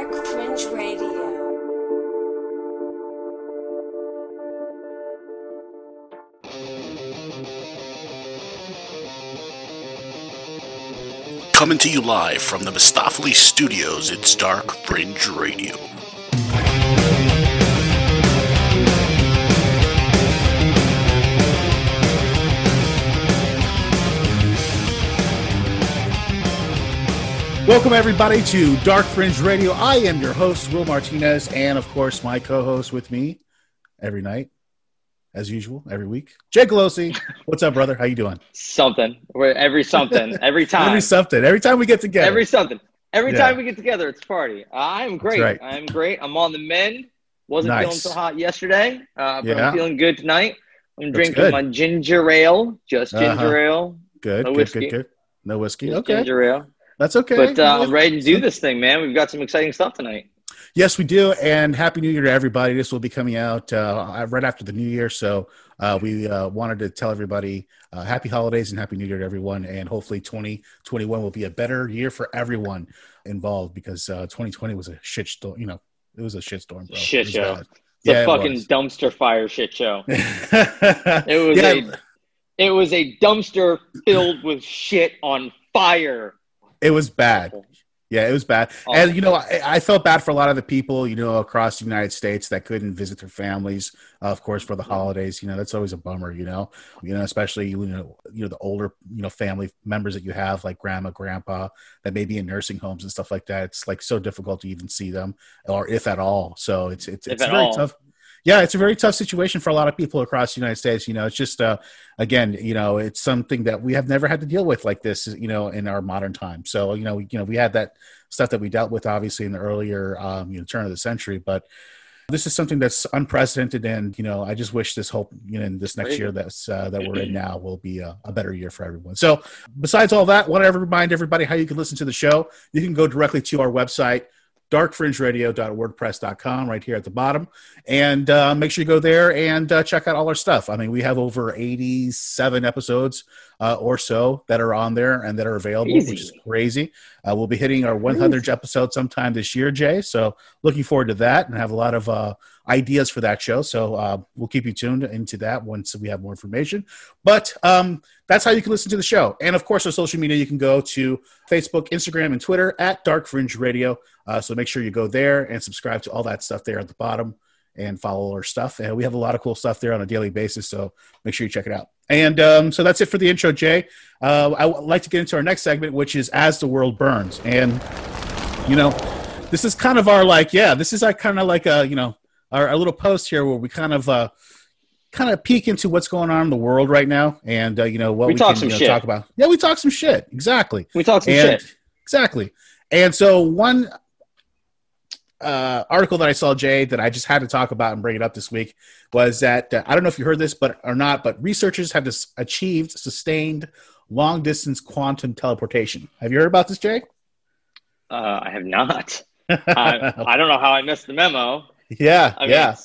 Dark Fringe Radio. Coming to you live from the Mistopheles Studios, it's Dark Fringe Radio. Welcome, everybody, to Dark Fringe Radio. I am your host, Will Martinez, and of course, my co host with me every night, as usual, every week, Jay Colosi. What's up, brother? How you doing? Something. We're every something. Every time. Every something. Every time we get together. Every something. Every Yeah. time we get together, it's a party. I'm great. right. I'm great. I'm on the mend. Wasn't Nice. feeling so hot yesterday, uh, but Yeah. I'm feeling good tonight. I'm That's drinking good. my ginger ale, just ginger Uh-huh. ale, good, no good, whiskey. good, good. No whiskey. just Okay. ginger ale. That's okay. But uh, I'm ready to do this thing, man. We've got some exciting stuff tonight. Yes, we do. And Happy New Year to everybody. This will be coming out uh, right after the New Year. So uh, we uh, wanted to tell everybody uh, happy holidays and Happy New Year to everyone. And hopefully 2021 will be a better year for everyone involved because uh, 2020 was a shit storm. You know, it was a shit storm, bro. Shit It was show. bad. It's Yeah, a it fucking was. dumpster fire shit show. it It was yeah, a it was a dumpster filled with shit on fire. It was bad. Yeah, it was bad. Oh. And you know, I, I felt bad for a lot of the people, you know, across the United States that couldn't visit their families, uh, of course, for the holidays. You know, that's always a bummer. You know, you know, especially you know, you know, the older you know family members that you have, like grandma, grandpa, that may be in nursing homes and stuff like that. It's like so difficult to even see them, or if at all. So it's it's If it's very all. tough. Yeah, it's a very tough situation for a lot of people across the United States. You know, it's just uh, again, you know, it's something that we have never had to deal with like this, you know, in our modern time. So, you know, we, you know, we had that stuff that we dealt with obviously in the earlier, um, you know, turn of the century, but this is something that's unprecedented. And, you know, I just wish this hope, you know, in this next year that's, uh, that we're in now will be a, a better year for everyone. So besides all that, want to remind everybody how you can listen to the show. You can go directly to our website, darkfringeradio.wordpress.com right here at the bottom. And uh, make sure you go there and uh, check out all our stuff. I mean we have over 87 episodes uh, or so that are on there and that are available Easy. which is crazy. uh, we'll be hitting our 100th episode sometime this year jay. So looking forward to that and have a lot of uh, ideas for that show so uh, we'll keep you tuned into that once we have more information but um, that's how you can listen to the show and of course our social media you can go to facebook instagram and twitter at dark fringe radio uh, so make sure you go there and subscribe to all that stuff there at the bottom and follow our stuff. And we have a lot of cool stuff there on a daily basis. So make sure you check it out. And um, so that's it for the intro, Jay. Uh, I would like to get into our next segment, which is As the World Burns. And, you know, this is kind of our like, yeah, this is like kind of like a, you know, our, our little post here where we kind of, uh, kind of peek into what's going on in the world right now and, uh, you know, what We we, talk can some you know, shit. talk about. Yeah, we talk some shit. Exactly. We talk some And- shit. Exactly. And so one uh, article that I saw, Jay, that I just had to talk about and bring it up this week was that uh, I don't know if you heard this, but or not, but researchers have dis- achieved sustained long distance quantum teleportation. Have you heard about this, Jay? Uh, I have not. I, I don't know how I missed the memo. Yeah, I mean, yeah.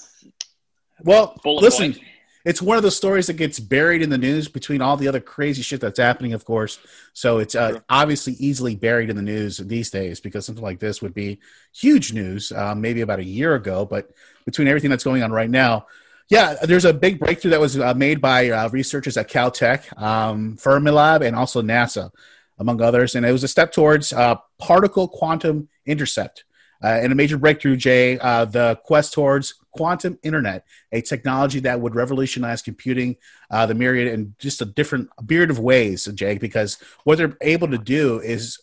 Well, listen, point. it's one of those stories that gets buried in the news between all the other crazy shit that's happening, of course. So it's uh, Sure. obviously easily buried in the news these days because something like this would be huge news um, maybe about a year ago. But between everything that's going on right now, yeah, there's a big breakthrough that was uh, made by uh, researchers at Caltech, um, Fermilab, and also NASA, among others. And it was a step towards uh, particle quantum intercept. Uh, and a major breakthrough, Jay, uh, the quest towards quantum internet, a technology that would revolutionize computing, uh, the myriad in just a different myriad of ways, Jay, because what they're able to do is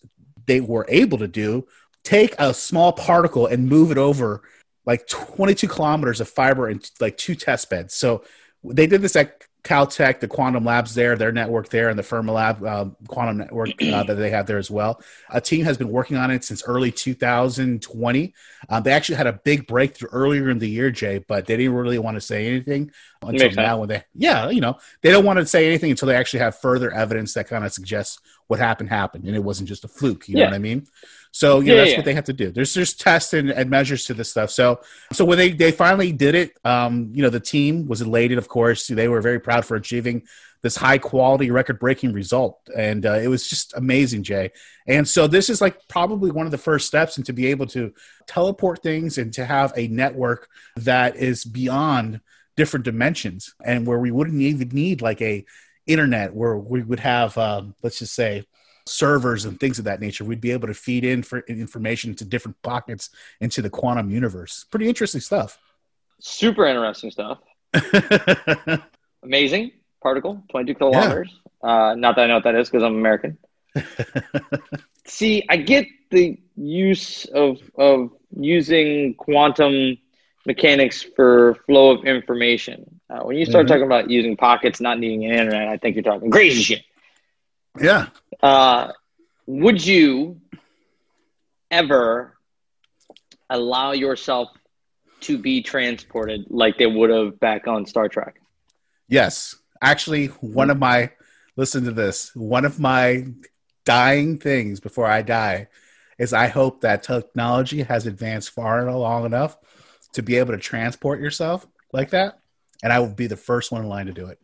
they were able to do take a small particle and move it over like 22 kilometers of fiber in like two test beds. So they did this at Caltech, the quantum labs there, their network there, and the Fermilab um, quantum network uh, that they have there as well. A team has been working on it since early 2020. Um, they actually had a big breakthrough earlier in the year, Jay, but they didn't really want to say anything until now. When they, yeah, you know, they don't want to say anything until they actually have further evidence that kind of suggests what happened happened and it wasn't just a fluke. You Yeah. know what I mean? So you know, Yeah, that's yeah. what they have to do. There's there's tests and, and measures to this stuff. So so when they they finally did it, um, you know, the team was elated. Of course, they were very proud for achieving this high quality record breaking result, and uh, it was just amazing, Jay. And so this is like probably one of the first steps into be able to teleport things and to have a network that is beyond different dimensions and where we wouldn't even need like a internet where we would have um, let's just say servers and things of that nature we'd be able to feed in for information to different pockets into the quantum universe pretty interesting stuff Super interesting stuff. Amazing particle, 22 kilometers. Uh, not that I know what that is because I'm American. See, I get the use of of using quantum mechanics for flow of information. Uh, when you start Mhm. talking about using pockets, not needing an internet, I think you're talking crazy shit. yeah Uh, would you ever allow yourself to be transported like they would have back on Star Trek? yes. Actually one of my listen to this. One of my dying things before i die is i hope that technology has advanced far and long enough to be able to transport yourself like that and i will be the first one in line to do it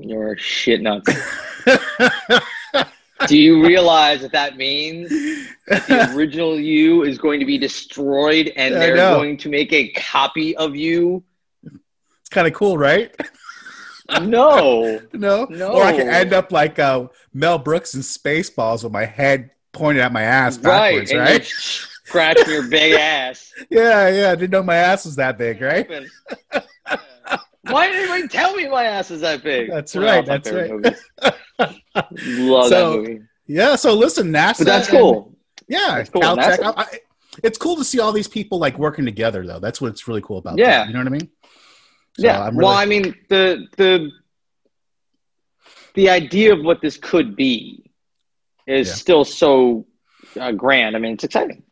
You're shit nuts. Do you realize that that means the original you is going to be destroyed and I they're know. going to make a copy of you? it's kind of cool right No. No, No. Or I could end up like uh, Mel Brooks in Spaceballs with my head pointed at my ass right. backwards, And right? scratching your big ass. Yeah, yeah. I didn't know my ass was that big, right? Why did anybody tell me my ass is that big? That's One right, that's right. Love So, that movie. Yeah. So listen, NASA. But that's and- cool. yeah, That's cool. Caltech. NASA. I, I, it's cool to see all these people like working together, though. That's what's really cool about. Yeah. that, you know what I mean? So yeah. I'm Well, I mean, the the the idea of what this could be is Yeah. still so uh, grand. I mean, it's exciting.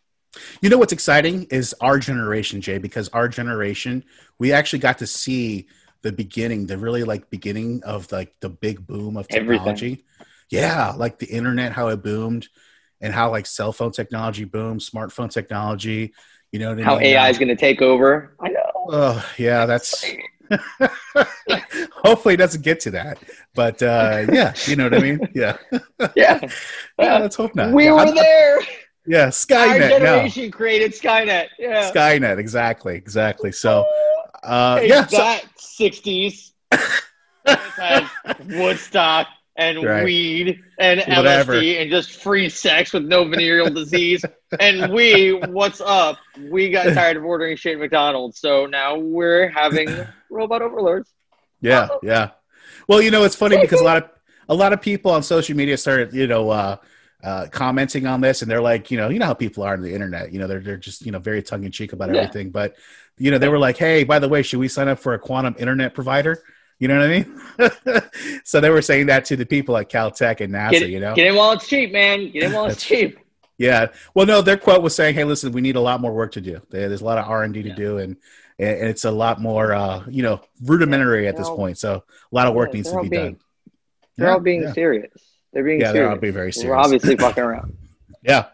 You know what's exciting is our generation, Jay, because our generation, we actually got to see the beginning, the really like beginning of like the big boom of Everything. technology. Yeah, like the internet, how it boomed, and how like cell phone technology boomed, smartphone technology. You know what I How mean? AI is going to take over. I know. Oh, yeah, that's. Hopefully, it doesn't get to that, but uh, yeah, you know what I mean. Yeah, Yeah. yeah. Let's hope not. we Yeah, were I'm- there. Yeah, Our Skynet. No, generation created Skynet. Yeah. Skynet. Exactly, exactly. So, uh, Hey, yeah. That 60s had Woodstock and Right. weed and Whatever. LSD and just free sex with no venereal disease. And we, what's up? We got tired of ordering shit at McDonald's, so now we're having robot overlords. Yeah, yeah. Well, you know, it's funny because a lot of a lot of people on social media started, you know, uh, uh, commenting on this, and they're like, you know, you know how people are on the internet. You know, they're they're just you know very tongue in cheek about Yeah. everything. But you know, they were like, hey, by the way, should we sign up for a quantum internet provider? You know what I mean? so they were saying that to the people at Caltech and NASA. Get, you know, get in while it's cheap, man. Get in while it's cheap. yeah. Well, no, their quote was saying, "Hey, listen, we need a lot more work to do. There's a lot of R and D to Yeah. do, and and it's a lot more, uh, you know, rudimentary at this point. So a lot of work yeah, needs to be being- done. They're Yeah, all being yeah. serious. They're being Yeah, they're serious. being very We're obviously fucking around. Yeah.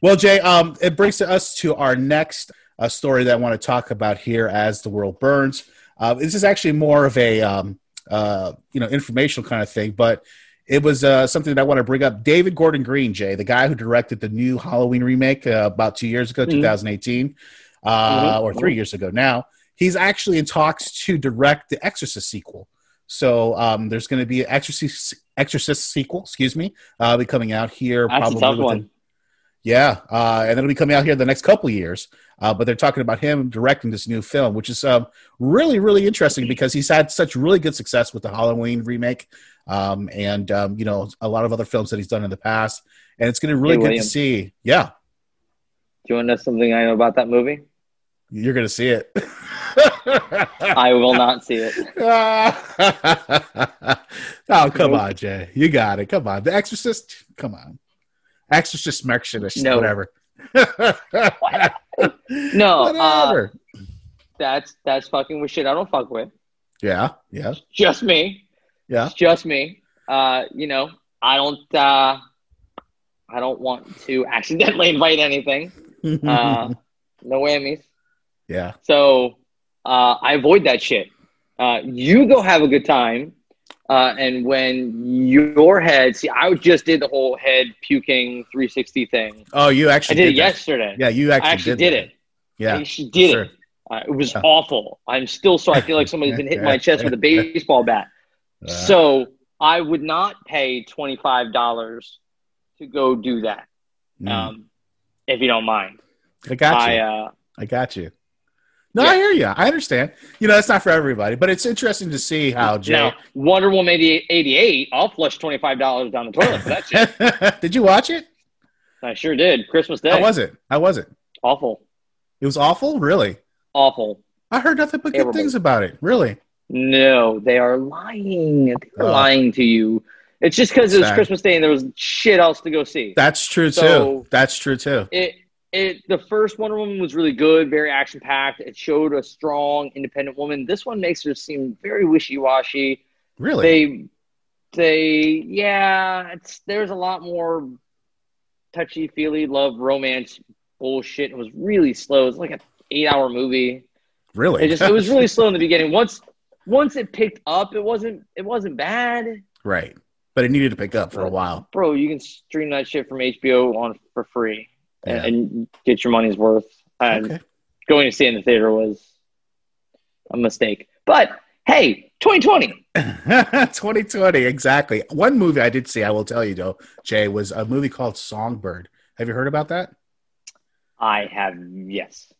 Well, Jay, um, it brings us to our next uh, story that I want to talk about here as the world burns. Uh, this is actually more of a um, uh, you know informational kind of thing, but it was uh, something that I want to bring up. David Gordon Green, Jay, the guy who directed the new Halloween remake uh, about two years ago, Mhm. 2018, uh, Mhm. or three years ago now. He's actually in talks to direct the Exorcist sequel. So um, there's going to be an Exorcist Exorcist sequel, excuse me, uh, be coming out here That's a tough within- one. yeah, uh, and it'll be coming out here the next couple of years. Uh, but they're talking about him directing this new film, which is um, really, really interesting because he's had such really good success with the Halloween remake, um, and um, you know a lot of other films that he's done in the past. And it's going to be really Hey, good William. to see. Yeah, Do you want to know something I know about that movie? You're going to see it. I will not see it. oh, come Nope. on, Jay. You got it. Come on. The Exorcist. Come on. Exorcist, Marxist, No. whatever. No, uh, whatever. that's that's fucking with shit I don't fuck with. yeah, yeah, Just me. yeah. It's just me. Uh, you know, I don't. Uh, I don't want to accidentally invite anything. Uh, no whammies. Yeah. So uh, I avoid that shit. Uh, you go have a good time. Uh, and when your head, see, I just did the whole head puking 360 thing. Oh, you actually I actually did it that. yesterday. Yeah, you actually, I actually did, did, it. Yeah. she did sure. it. Uh, it was Yeah. awful. I'm still sorry. I feel like somebody's been hitting my chest with a baseball bat. Uh, So I would not pay twenty five dollars to go do that, mm, um, if you don't mind. I got you. I uh, I got you. No, Yeah. I hear you. I understand. You know, that's not for everybody, but it's interesting to see how Jay. now Wonder Woman 88, 88 I'll flush twenty five dollars down the toilet for that shit. did you watch it? I sure did. Christmas Day. How was it? How was it? awful, It was awful. Really, awful. I heard nothing but good things about it. Really. No, they are lying. They're Oh. lying to you. It's just because it was. Christmas Day and there was shit else to go see. That's true too. That's true too. it it the first Wonder Woman was really good, very action packed. It showed a strong, independent woman. This one makes her seem very wishy washy. Really. They they yeah, it's there's a lot more touchy feely love romance bullshit. It was really slow. It's like an eight hour movie. really. It just it was really slow in the beginning. Once once it picked up, it wasn't it wasn't bad. right, but it needed to pick up for a while. Bro, you can stream that shit from HBO on for free Yeah. and get your money's worth. And Okay. going to see it in the theater was a mistake. But hey, 2020. 2020, exactly. One movie I did see, I will tell you though, Jay, was a movie called Songbird. Have you heard about that? I have yes.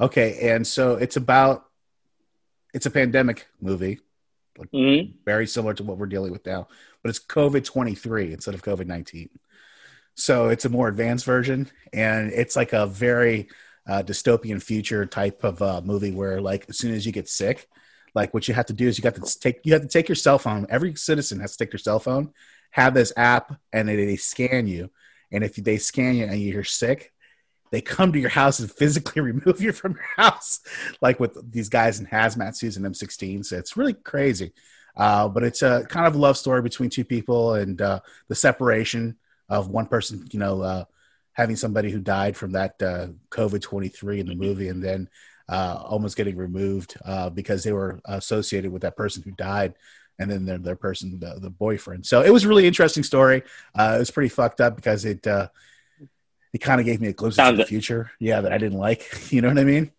Okay, and so it's about it's a pandemic movie, hmm very similar to what we're dealing with now, but it's COVID 23 instead of COVID 19. So it's a more advanced version, and it's like a very uh, dystopian future type of uh, movie where, like, as soon as you get sick, like what you have to do is you got to take you have to take your cell phone. Every citizen has to take their cell phone, have this app, and they, they scan you. And if they scan you and you're sick, they come to your house and physically remove you from your house, like with these guys in hazmat suits and M16. So it's really crazy. Uh, but it's a kind of love story between two people and uh, the separation of one person, you know, uh, having somebody who died from that uh, COVID 23 in the movie and then uh, almost getting removed uh, because they were associated with that person who died and then their, their person, the, the boyfriend. So it was a really interesting story. Uh, it was pretty fucked up because it, uh, it kind of gave me a glimpse into the future. Yeah, that I didn't like. You know what I mean?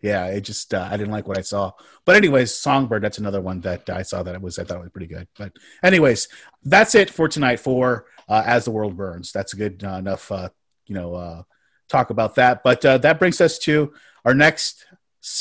Yeah, it just uh, I didn't like what I saw. But anyways, Songbird. That's another one that I saw that it was I thought it was pretty good. But anyways, that's it for tonight for uh, as the world burns. That's a good uh, enough uh, you know uh, talk about that. But uh, that brings us to our next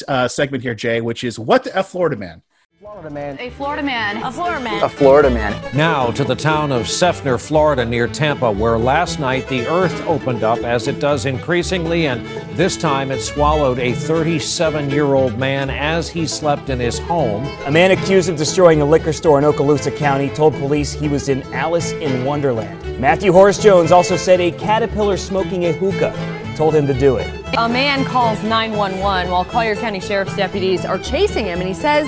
uh, segment here, Jay, which is what the F Florida man. Florida man. A Florida man. A Florida man. A Florida man. Now to the town of Seffner, Florida, near Tampa, where last night the earth opened up as it does increasingly, and this time it swallowed a 37 year old man as he slept in his home. A man accused of destroying a liquor store in Okaloosa County told police he was in Alice in Wonderland. Matthew Horace Jones also said a caterpillar smoking a hookah told him to do it. A man calls 911 while Collier County Sheriff's deputies are chasing him, and he says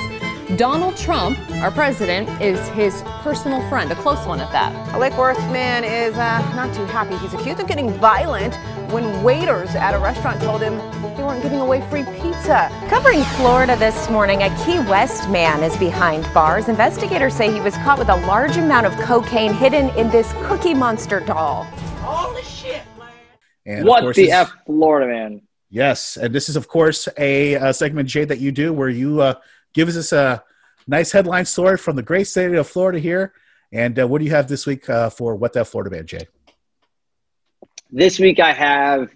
Donald Trump, our president, is his personal friend, a close one at that. A Lake Worth man is uh, not too happy. He's accused of getting violent when waiters at a restaurant told him they weren't giving away free pizza. Covering Florida this morning, a Key West man is behind bars. Investigators say he was caught with a large amount of cocaine hidden in this Cookie Monster doll. And of What course, the F Florida man? Yes, and this is of course a, uh segment Jay that you do where you uh, give us a nice headline story from the great state of Florida here. And uh, what do you have this week uh, for what that Florida man, Jay? This week I have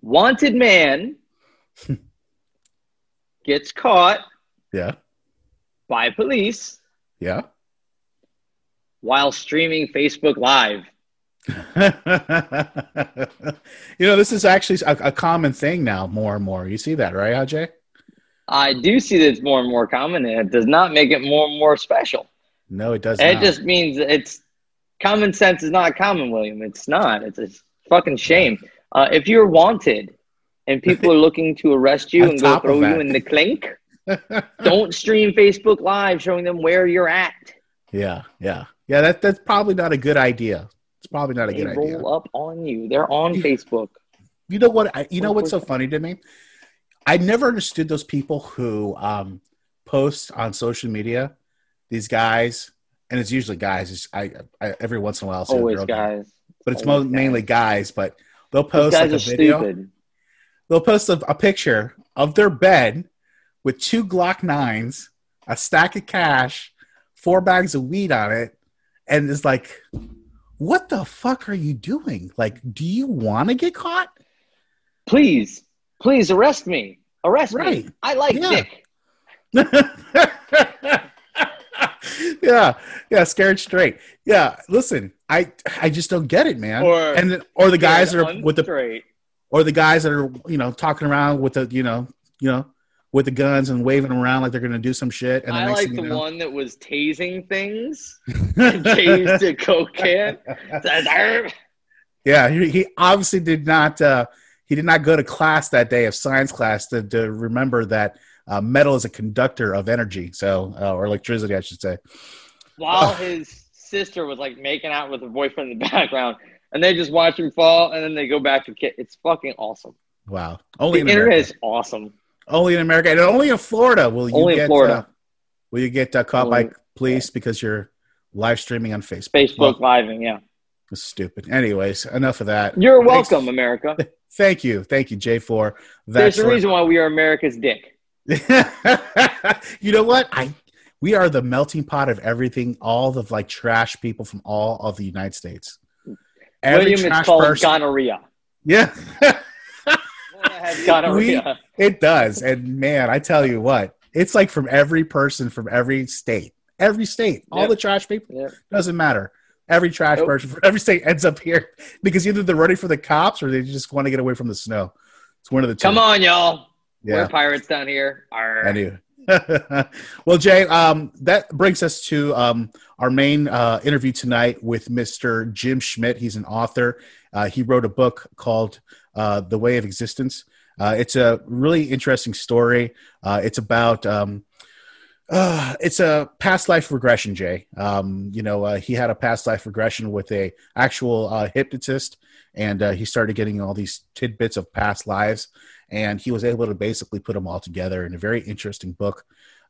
wanted man gets caught Yeah, by police yeah. while streaming Facebook Live. you know, this is actually a, a common thing now, more and more. You see that, right, huh, Jay? I do see that it's more and more common, and it does not make it more and more special. No, it does not. It not. just means it's common sense is not common, William. It's not. It's a fucking shame. Uh, if you're wanted and people are looking to arrest you and go throw you in the clink, don't stream Facebook Live showing them where you're at. yeah, yeah. Yeah, that that's probably not a good idea. It's probably not a They good roll idea. Roll up on you. They're on Facebook. You know what? I, you know what's so funny to me? I never understood those people who um, post on social media. These guys, and it's usually guys. It's, I, I every once in a while, Always guys. but it's always mainly guys. But they'll post like a video. stupid. They'll post a, a picture of their bed with two Glock nines, a stack of cash, four bags of weed on it, and it's like, what the fuck are you doing? Like, do you want to get caught? Please, please arrest me. Arrest Right. me. I like Yeah. Dick. yeah, yeah, scared straight. Yeah, listen, I I just don't get it, man. Or- and then, or the guys that are with the Straight. or the guys that are you know talking around with the you know you know with the guns and waving them around like they're gonna do some shit. And I like the you know, one that was tasing things. tased a coke can. yeah, he, he obviously did not. Uh, he did not go to class that day of science class to, to remember that uh, metal is a conductor of energy, so uh, or electricity, I should say. While his sister was like making out with her boyfriend in the background, and they just watch him fall, and then they go back to kid. It's fucking awesome. Wow, The only in internet America. is awesome. Only in America, and only in Florida will you Only in get. Florida. Uh, will you get uh, caught by Only- police because you're live streaming on Facebook? Facebook Well, living, yeah. It's stupid. Anyways, enough of that. You're Thanks- welcome, America. Thank you, thank you, Jay, for that. There's a reason why we are America's dick. you know what? I we are the melting pot of everything. All the like trash people from all of the United States. Every William, trash called person. gonorrhea. yeah, gonorrhea. it does. And man, I tell you what, it's like from every person from every state, every state, all Yep. the trash people. Yep. Doesn't matter. Every trash Nope. person from every state ends up here because either they're running for the cops or they just want to get away from the snow. It's one of the two. Come on, y'all. yeah. We're pirates down here. Arr. I knew. well, Jay, um, that brings us to um, our main uh, interview tonight with Mr. Jim Schmidt. He's an author. Uh, he wrote a book called uh, The Way of Existence. Uh, it's a really interesting story. Uh, it's about um, uh, it's a past life regression, Jay. Um, you know, uh, he had a past life regression with a actual uh, hypnotist, and uh, he started getting all these tidbits of past lives, and he was able to basically put them all together in a very interesting book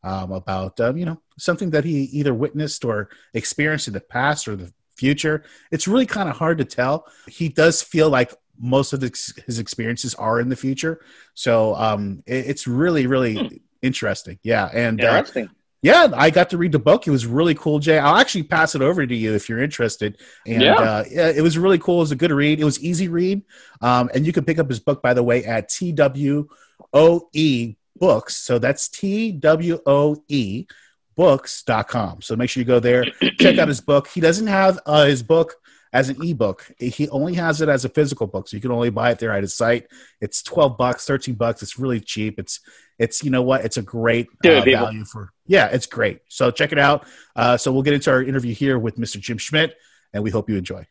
um, about um, you know something that he either witnessed or experienced in the past or the future. It's really kind of hard to tell. He does feel like most of his, experiences are in the future, so um, it, it's really really interesting. Yeah, and uh, yeah, I got to read the book. It was really cool, Jay. I'll actually pass it over to you if you're interested. And Yeah. uh, it was really cool. It was a good read. It was easy read. Um, and you can pick up his book, by the way, at TWOE Books. So that's TWOE books.com. So make sure you go there, check out his book. He doesn't have uh, his book as an ebook. He only has it as a physical book. So you can only buy it there at his site. It's 12 bucks, 13 bucks. It's really cheap. It's, it's, you know what? It's a great uh, people. value for, yeah, it's great. So check it out. Uh, so we'll get into our interview here with Mr. Jim Schmidt and we hope you enjoy.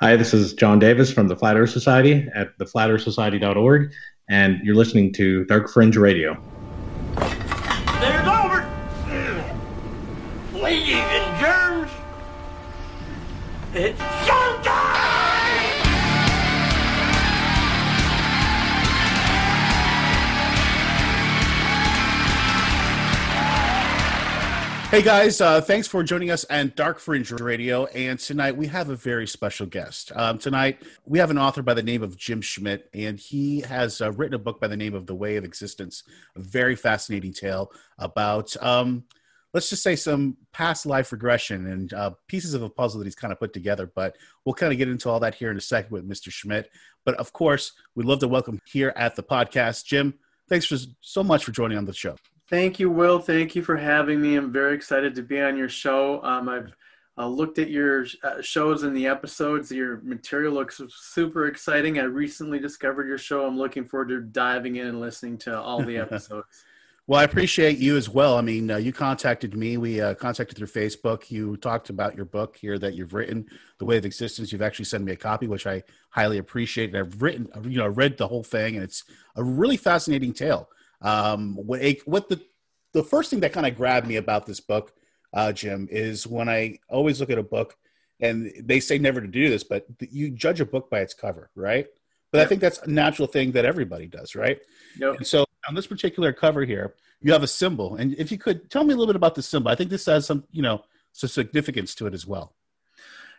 Hi, this is John Davis from the Flat Earth Society at theflatearthsociety.org, and you're listening to Dark Fringe Radio. It's! Hey guys, uh, thanks for joining us on Dark Fringe Radio. And tonight we have a very special guest. Um, tonight we have an author by the name of Jim Schmidt, and he has uh, written a book by the name of The Way of Existence, a very fascinating tale about, um, let's just say, some past life regression and uh, pieces of a puzzle that he's kind of put together. But we'll kind of get into all that here in a second with Mr. Schmidt. But of course, we'd love to welcome here at the podcast, Jim. Thanks for so much for joining on the show. Thank you, Will. Thank you for having me. I'm very excited to be on your show. Um, I've uh, looked at your uh, shows and the episodes. Your material looks super exciting. I recently discovered your show. I'm looking forward to diving in and listening to all the episodes. Well, I appreciate you as well. I mean, uh, you contacted me. We uh, contacted through Facebook. You talked about your book here that you've written, The Way of Existence. You've actually sent me a copy, which I highly appreciate. And I've written, you know, I read the whole thing, and it's a really fascinating tale. Um, what, a, what the the first thing that kind of grabbed me about this book uh, Jim, is when I always look at a book, and they say never to do this, but you judge a book by its cover, right? But yep. I think that's a natural thing that everybody does, right? Yep. And so on this particular cover here, you have a symbol, and if you could tell me a little bit about the symbol, I think this has some, you know, some significance to it as well.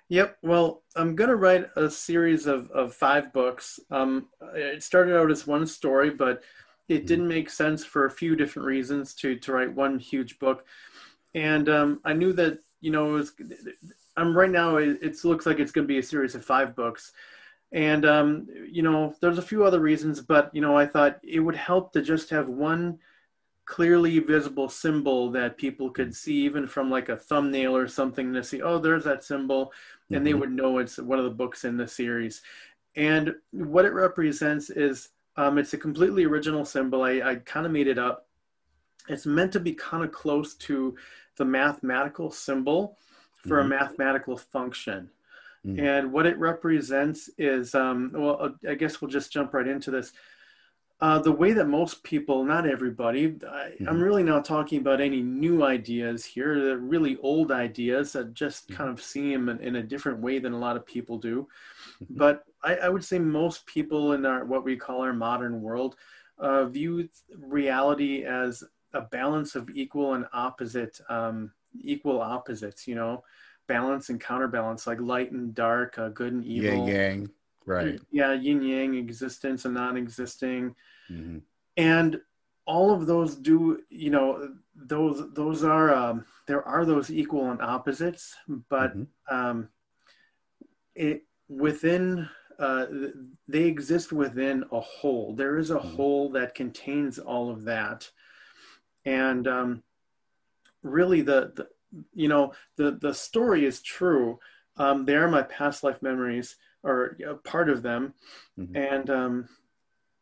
Yep. Well, I'm going to write a series of, of five books. Um, it started out as one story, but it mm-hmm. didn't make sense for a few different reasons to, to write one huge book. And um, I knew that, you know, it was, I'm right now, it, it looks like it's going to be a series of five books. And, um, you know, there's a few other reasons, but, you know, I thought it would help to just have one clearly visible symbol that people could see even from like a thumbnail or something to see oh there's that symbol and mm-hmm. they would know it's one of the books in the series and what it represents is um, it's a completely original symbol i, I kind of made it up it's meant to be kind of close to the mathematical symbol for mm-hmm. a mathematical function mm-hmm. and what it represents is um, well i guess we'll just jump right into this uh, the way that most people, not everybody, I, am mm-hmm. really not talking about any new ideas here. They're really old ideas that just mm-hmm. kind of see them in, in, a different way than a lot of people do. Mm-hmm. But I, I, would say most people in our what we call our modern world uh, view reality as a balance of equal and opposite, um, equal opposites. You know, balance and counterbalance, like light and dark, uh, good and evil. Yang yang. Right. Yeah, yin yang, existence and non-existing, mm-hmm. and all of those do. You know, those those are um, there are those equal and opposites, but mm-hmm. um, it within uh, they exist within a whole. There is a mm-hmm. whole that contains all of that, and um, really the, the you know the the story is true. Um, they are my past life memories or a part of them mm-hmm. and um,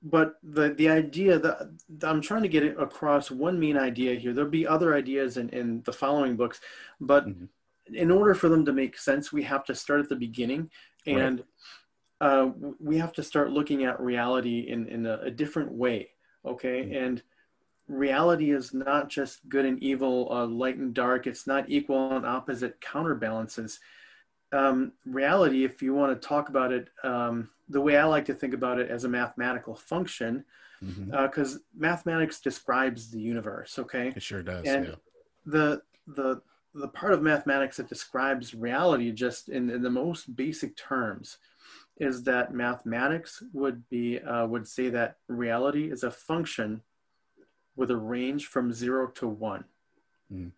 but the the idea that i'm trying to get across one main idea here there'll be other ideas in, in the following books but mm-hmm. in order for them to make sense we have to start at the beginning and right. uh, we have to start looking at reality in, in a, a different way okay mm-hmm. and reality is not just good and evil uh, light and dark it's not equal and opposite counterbalances um, reality, if you want to talk about it, um, the way I like to think about it as a mathematical function, because mm-hmm. uh, mathematics describes the universe. Okay, it sure does. And yeah. the the the part of mathematics that describes reality, just in, in the most basic terms, is that mathematics would be uh, would say that reality is a function with a range from zero to one. Mm.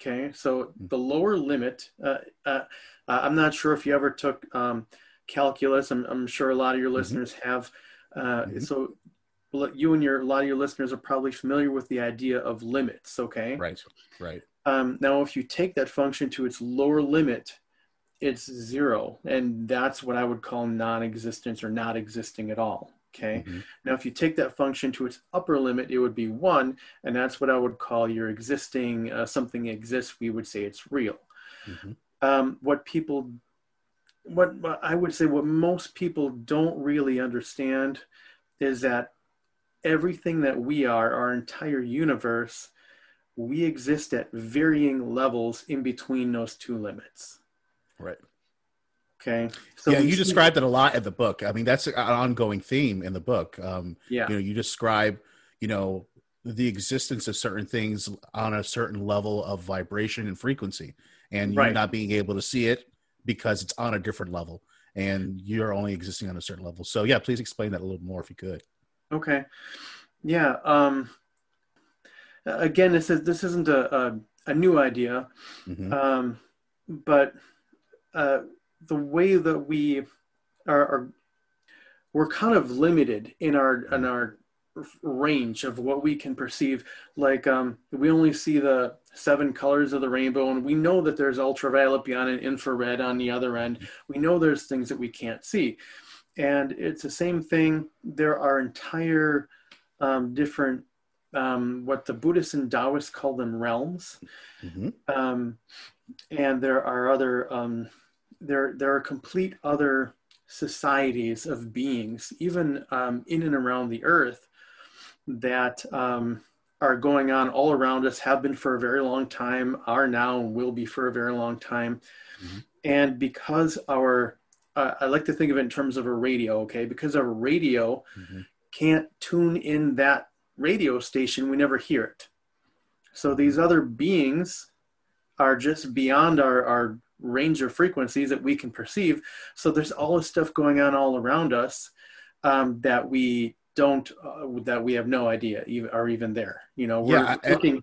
Okay, so hmm. the lower limit, uh, uh, uh, I'm not sure if you ever took um, calculus. I'm, I'm, sure a lot of your mm-hmm. listeners have. Uh, mm-hmm. So you and your a lot of your listeners are probably familiar with the idea of limits. Okay, right, right. Um, now, if you take that function to its lower limit, it's zero, and that's what I would call non-existence or not existing at all. Okay. Mm-hmm. Now, if you take that function to its upper limit, it would be one, and that's what I would call your existing. Uh, something exists. We would say it's real. Mm-hmm. Um, what people, what, what I would say, what most people don't really understand is that everything that we are, our entire universe, we exist at varying levels in between those two limits. Right. Okay. So yeah, you described it a lot in the book. I mean, that's an ongoing theme in the book. Um, yeah. You know, you describe, you know, the existence of certain things on a certain level of vibration and frequency, and you're not being able to see it because it's on a different level, and you're only existing on a certain level. So, yeah, please explain that a little more if you could. Okay. Yeah. Um, again, this is this isn't a a, a new idea, mm-hmm. um, but. Uh, the way that we are, are we're kind of limited in our in our range of what we can perceive. Like um, we only see the seven colors of the rainbow and we know that there's ultraviolet beyond and infrared on the other end. We know there's things that we can't see. And it's the same thing. There are entire um, different um, what the buddhists and taoists call them realms. Mm-hmm. Um, and there are other um, there there are complete other societies of beings, even um, in and around the earth, that um, are going on all around us, have been for a very long time, are now, and will be for a very long time. Mm-hmm. And because our, uh, I like to think of it in terms of a radio, okay? Because our radio Mm-hmm. can't tune in that radio station, we never hear it. So these other beings are just beyond our, our range of frequencies that we can perceive. So there's all this stuff going on all around us um, that we don't, uh, that we have no idea even, are even there. You know, we're Yeah, looking.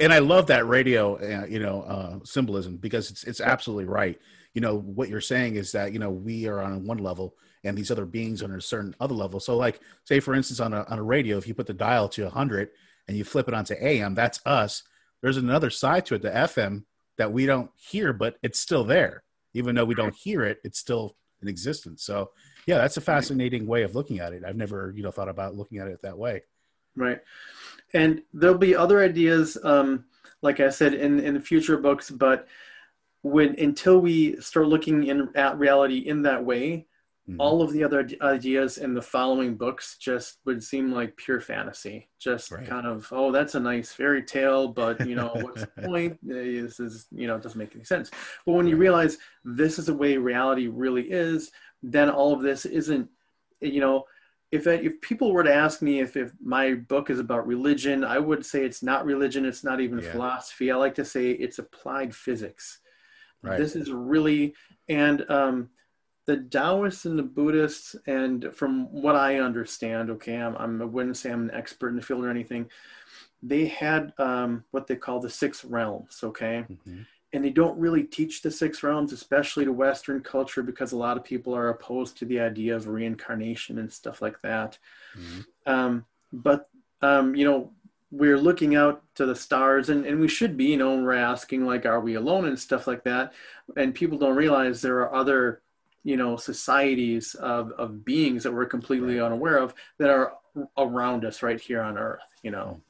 and I love that radio, uh, you know, uh, symbolism because it's it's absolutely right. You know what you're saying is that you know we are on one level and these other beings are on a certain other level. So, like, say for instance, on a on a radio, if you put the dial to 100 and you flip it onto AM, that's us. There's another side to it, the FM, that we don't hear, but it's still there. Even though we don't hear it, it's still in existence. So, yeah, that's a fascinating way of looking at it. I've never, you know, thought about looking at it that way. Right. And there'll be other ideas, um, like I said, in, in the future books, but when until we start looking in at reality in that way, Mm-hmm. all of the other ideas in the following books just would seem like pure fantasy. Just kind of, oh, that's a nice fairy tale, but you know, what's the point? Uh, This is, you know, it doesn't make any sense. But when you realize this is the way reality really is, then all of this isn't, you know, if if people were to ask me if, if my book is about religion, I would say it's not religion. It's not even Yeah. philosophy. I like to say it's applied physics. Right. This is really and um, the Taoists and the Buddhists, and from what I understand, okay, I'm, I'm I wouldn't say I'm an expert in the field or anything. They had um, what they call the six realms, okay, Mm-hmm. and they don't really teach the six realms, especially to Western culture, because a lot of people are opposed to the idea of reincarnation and stuff like that. Um, but um, you know, we're looking out to the stars, and, and we should be. You know, we're asking like, are we alone and stuff like that. And people don't realize there are other, you know, societies of, of beings that we're completely unaware of that are around us right here on Earth. You know,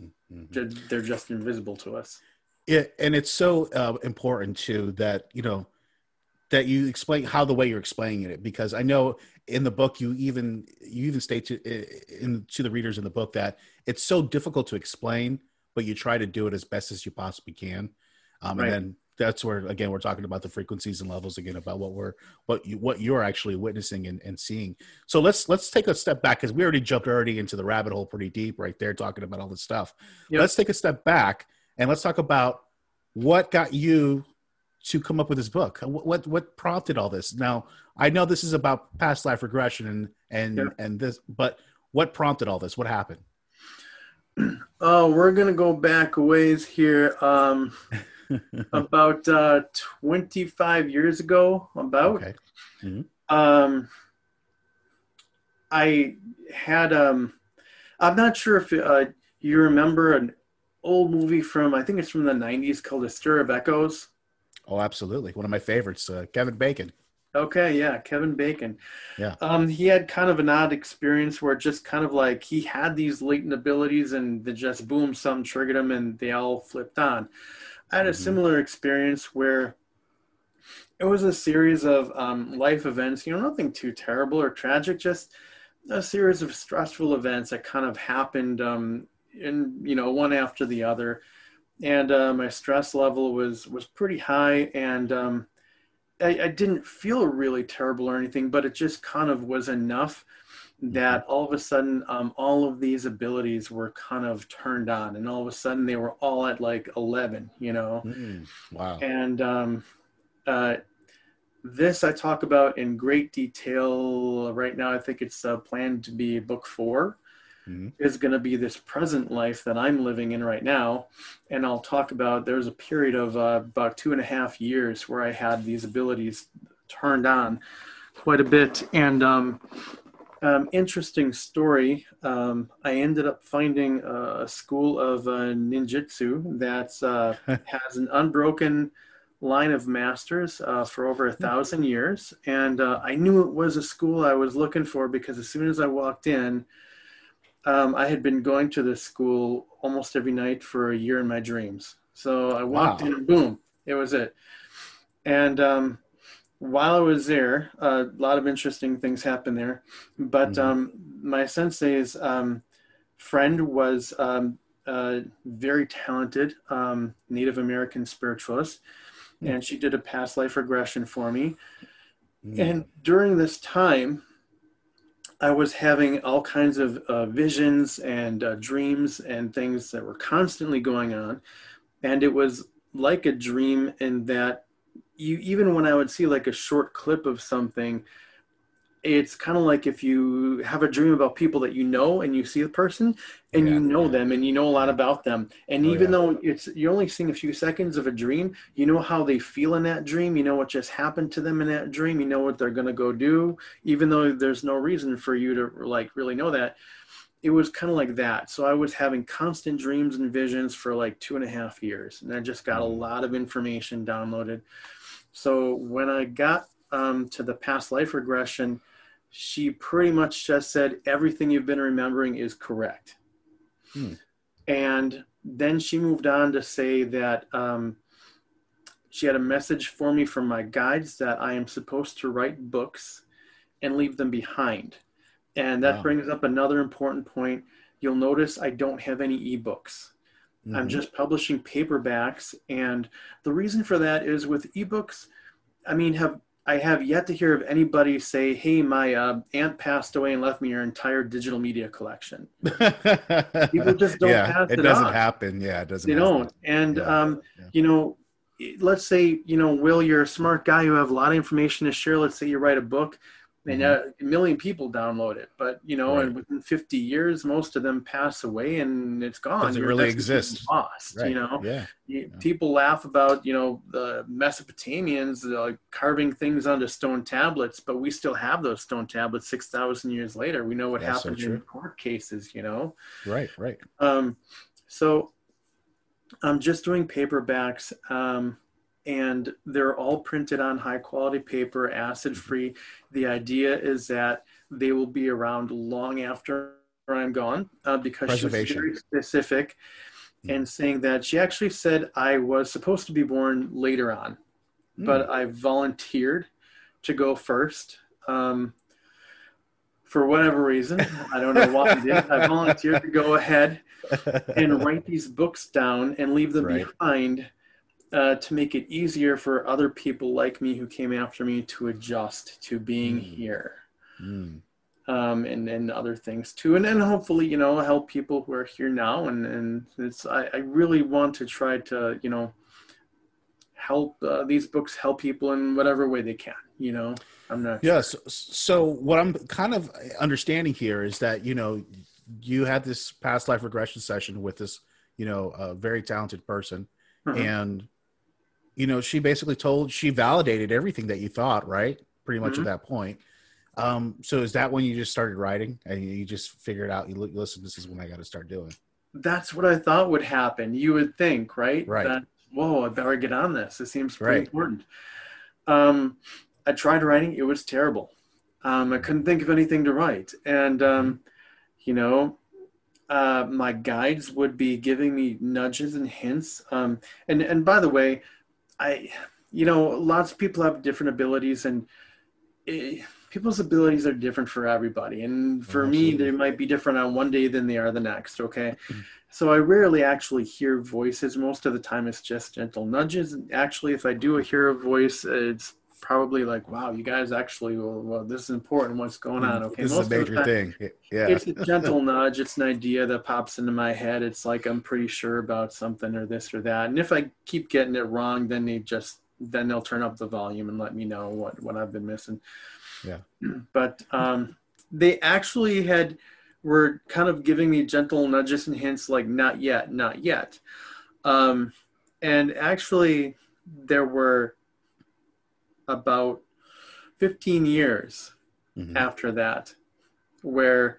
Ju- they're just invisible to us. Yeah, and it's so uh, important too that you know that you explain how the way you're explaining it because I know in the book you even you even state to in to the readers in the book that it's so difficult to explain, but you try to do it as best as you possibly can, um, Right. and then that's where again we're talking about the frequencies and levels again about what we're what you what you're actually witnessing and, and seeing. So let's let's take a step back because we already jumped already into the rabbit hole pretty deep right there talking about all this stuff. Yep. Let's take a step back and let's talk about what got you to come up with this book. What what, what prompted all this? Now I know this is about past life regression and and Yep. and this, but what prompted all this? What happened? Oh, we're gonna go back a ways here. Um, about uh, 25 years ago, about. Okay. Mhm. Um, I had um, I'm not sure if uh, you remember an old movie from I think it's from the 90s called A Stir of Echoes. Oh, absolutely. One of my favorites, uh, Kevin Bacon. Okay, yeah, Kevin Bacon. Yeah. Um, he had kind of an odd experience where just kind of like he had these latent abilities and then just boom, something triggered him and they all flipped on. I had a similar experience where it was a series of um, life events, you know, nothing too terrible or tragic, just a series of stressful events that kind of happened um, in, you know, one after the other. And uh, my stress level was was pretty high, and um, I, I didn't feel really terrible or anything, but it just kind of was enough that all of a sudden um, all of these abilities were kind of turned on, and all of a sudden they were all at like eleven, you know. Mm, wow. And um, uh, this I talk about in great detail right now. I think it's uh, planned to be book 4 Mhm. Is going to be this present life that I'm living in right now, and I'll talk about. There's a period of uh, about two and a half years where I had these abilities turned on quite a bit, and um, um, interesting story. Um, I ended up finding a school of uh, ninjutsu that uh, has an unbroken line of masters uh, for over a thousand years, and uh, I knew it was a school I was looking for because as soon as I walked in, um, I had been going to this school almost every night for a year in my dreams. So I walked Wow. in, and boom, it was it. And um, while I was there, a lot of interesting things happened there. But Mhm. um, my sensei's um, friend was um, a very talented um, Native American spiritualist, and she did a past life regression for me. And during this time, I was having all kinds of uh, visions and uh, dreams and things that were constantly going on. And it was like a dream in that you, even when I would see like a short clip of something, it's kind of like if you have a dream about people that you know and you see the person and you know them and you know a lot about them. And Oh, even yeah. though it's you're only seeing a few seconds of a dream you know how they feel in that dream you know what just happened to them in that dream you know what they're going to go do. Even though there's no reason for you to like really know that it was kind of like that. So i was having constant dreams and visions for like two and a half years and i just got a mm. lot of information downloaded so when i got um, to the past life regression she pretty much just said everything you've been remembering is correct Hmm. and then she moved on to say that um, she had a message for me from my guides that I am supposed to write books and leave them behind. And that Wow. brings up another important point. You'll notice I don't have any ebooks. I'm Mhm. just publishing paperbacks. And the reason for that is with ebooks, I mean, have I have yet to hear of anybody say, "Hey, my uh, aunt passed away and left me her entire digital media collection." People just don't yeah, pass it it doesn't on. happen. Yeah, it doesn't. They happen. don't. And Yeah, um, yeah. you know, let's say you know, Will, you're a smart guy. You have a lot of information to share. Let's say you write a book, and uh, a million people download it. But you know, Mm-hmm. Right. and within 50 years, most of them pass away, and it's gone. Doesn't Your really message is exist. Lost. Right. You know. Yeah. You- People laugh about you know the Mesopotamians uh, carving things onto stone tablets, but we still have those stone tablets six thousand years later. We know what That's so happened in court cases. You know. Right. Right. Um, so I'm just doing paperbacks, um, and they're all printed on high quality paper, acid free. The idea is that they will be around long after I'm gone uh, because she was very specific and saying that she actually said I was supposed to be born later on, but I volunteered to go first. Um, for whatever reason, I don't know what I did. I volunteered to go ahead and write these books down and leave them Right. behind uh, to make it easier for other people like me who came after me to adjust to being here Mm. um, and, and other things too. And then hopefully, you know, help people who are here now. And, and it's, I, I really want to try to, you know, help uh, these books help people in whatever way they can, you know, I'm not Yeah. So, so what I'm kind of understanding here is that you know you had this past life regression session with this you know a very talented person, Mhm. and you know she basically told she validated everything that you thought, right? Pretty much Mhm. at that point. Um, so is that when you just started writing and you just figured out you li- listen, this is when I got to start doing. that's what I thought would happen. You would think, right? Right. That, whoa, I better get on this. It seems pretty Right. important. Um, I tried writing. It was terrible. Um, I couldn't think of anything to write. And, um, you know, uh, my guides would be giving me nudges and hints. Um, and, and by the way, I, you know, lots of people have different abilities and eh, people's abilities are different for everybody. And for me, they might be different on one day than they are the next. Okay. So I rarely actually hear voices. Most of the time, it's just gentle nudges. And Actually, if I do hear a voice, it's probably like, "Wow, you guys actually, well, well this is important. What's going on?" Okay, Mm, This is a Most of the major time, thing. Yeah. It's a gentle nudge. It's an idea that pops into my head. It's like I'm pretty sure about something or this or that. And if I keep getting it wrong, then they just then they'll turn up the volume and let me know what what I've been missing Yeah. but um, they actually had were kind of giving me gentle nudges and hints like not yet not yet um, and actually there were about 15 years Mhm. after that where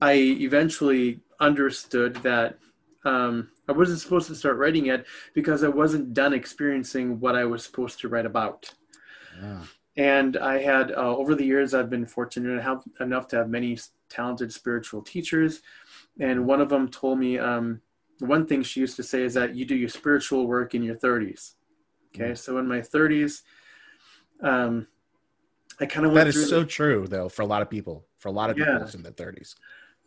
i eventually understood that um, i wasn't supposed to start writing yet because i wasn't done experiencing what i was supposed to write about Yeah. and I had uh, over the years, I've been fortunate to have, enough to have many talented spiritual teachers, and one of them told me um, one thing she used to say is that you do your spiritual work in your 30s. Okay, so in my 30s, um, I kind of went That is so true, though, for a lot of people. For a lot of Yeah. people in their thirties.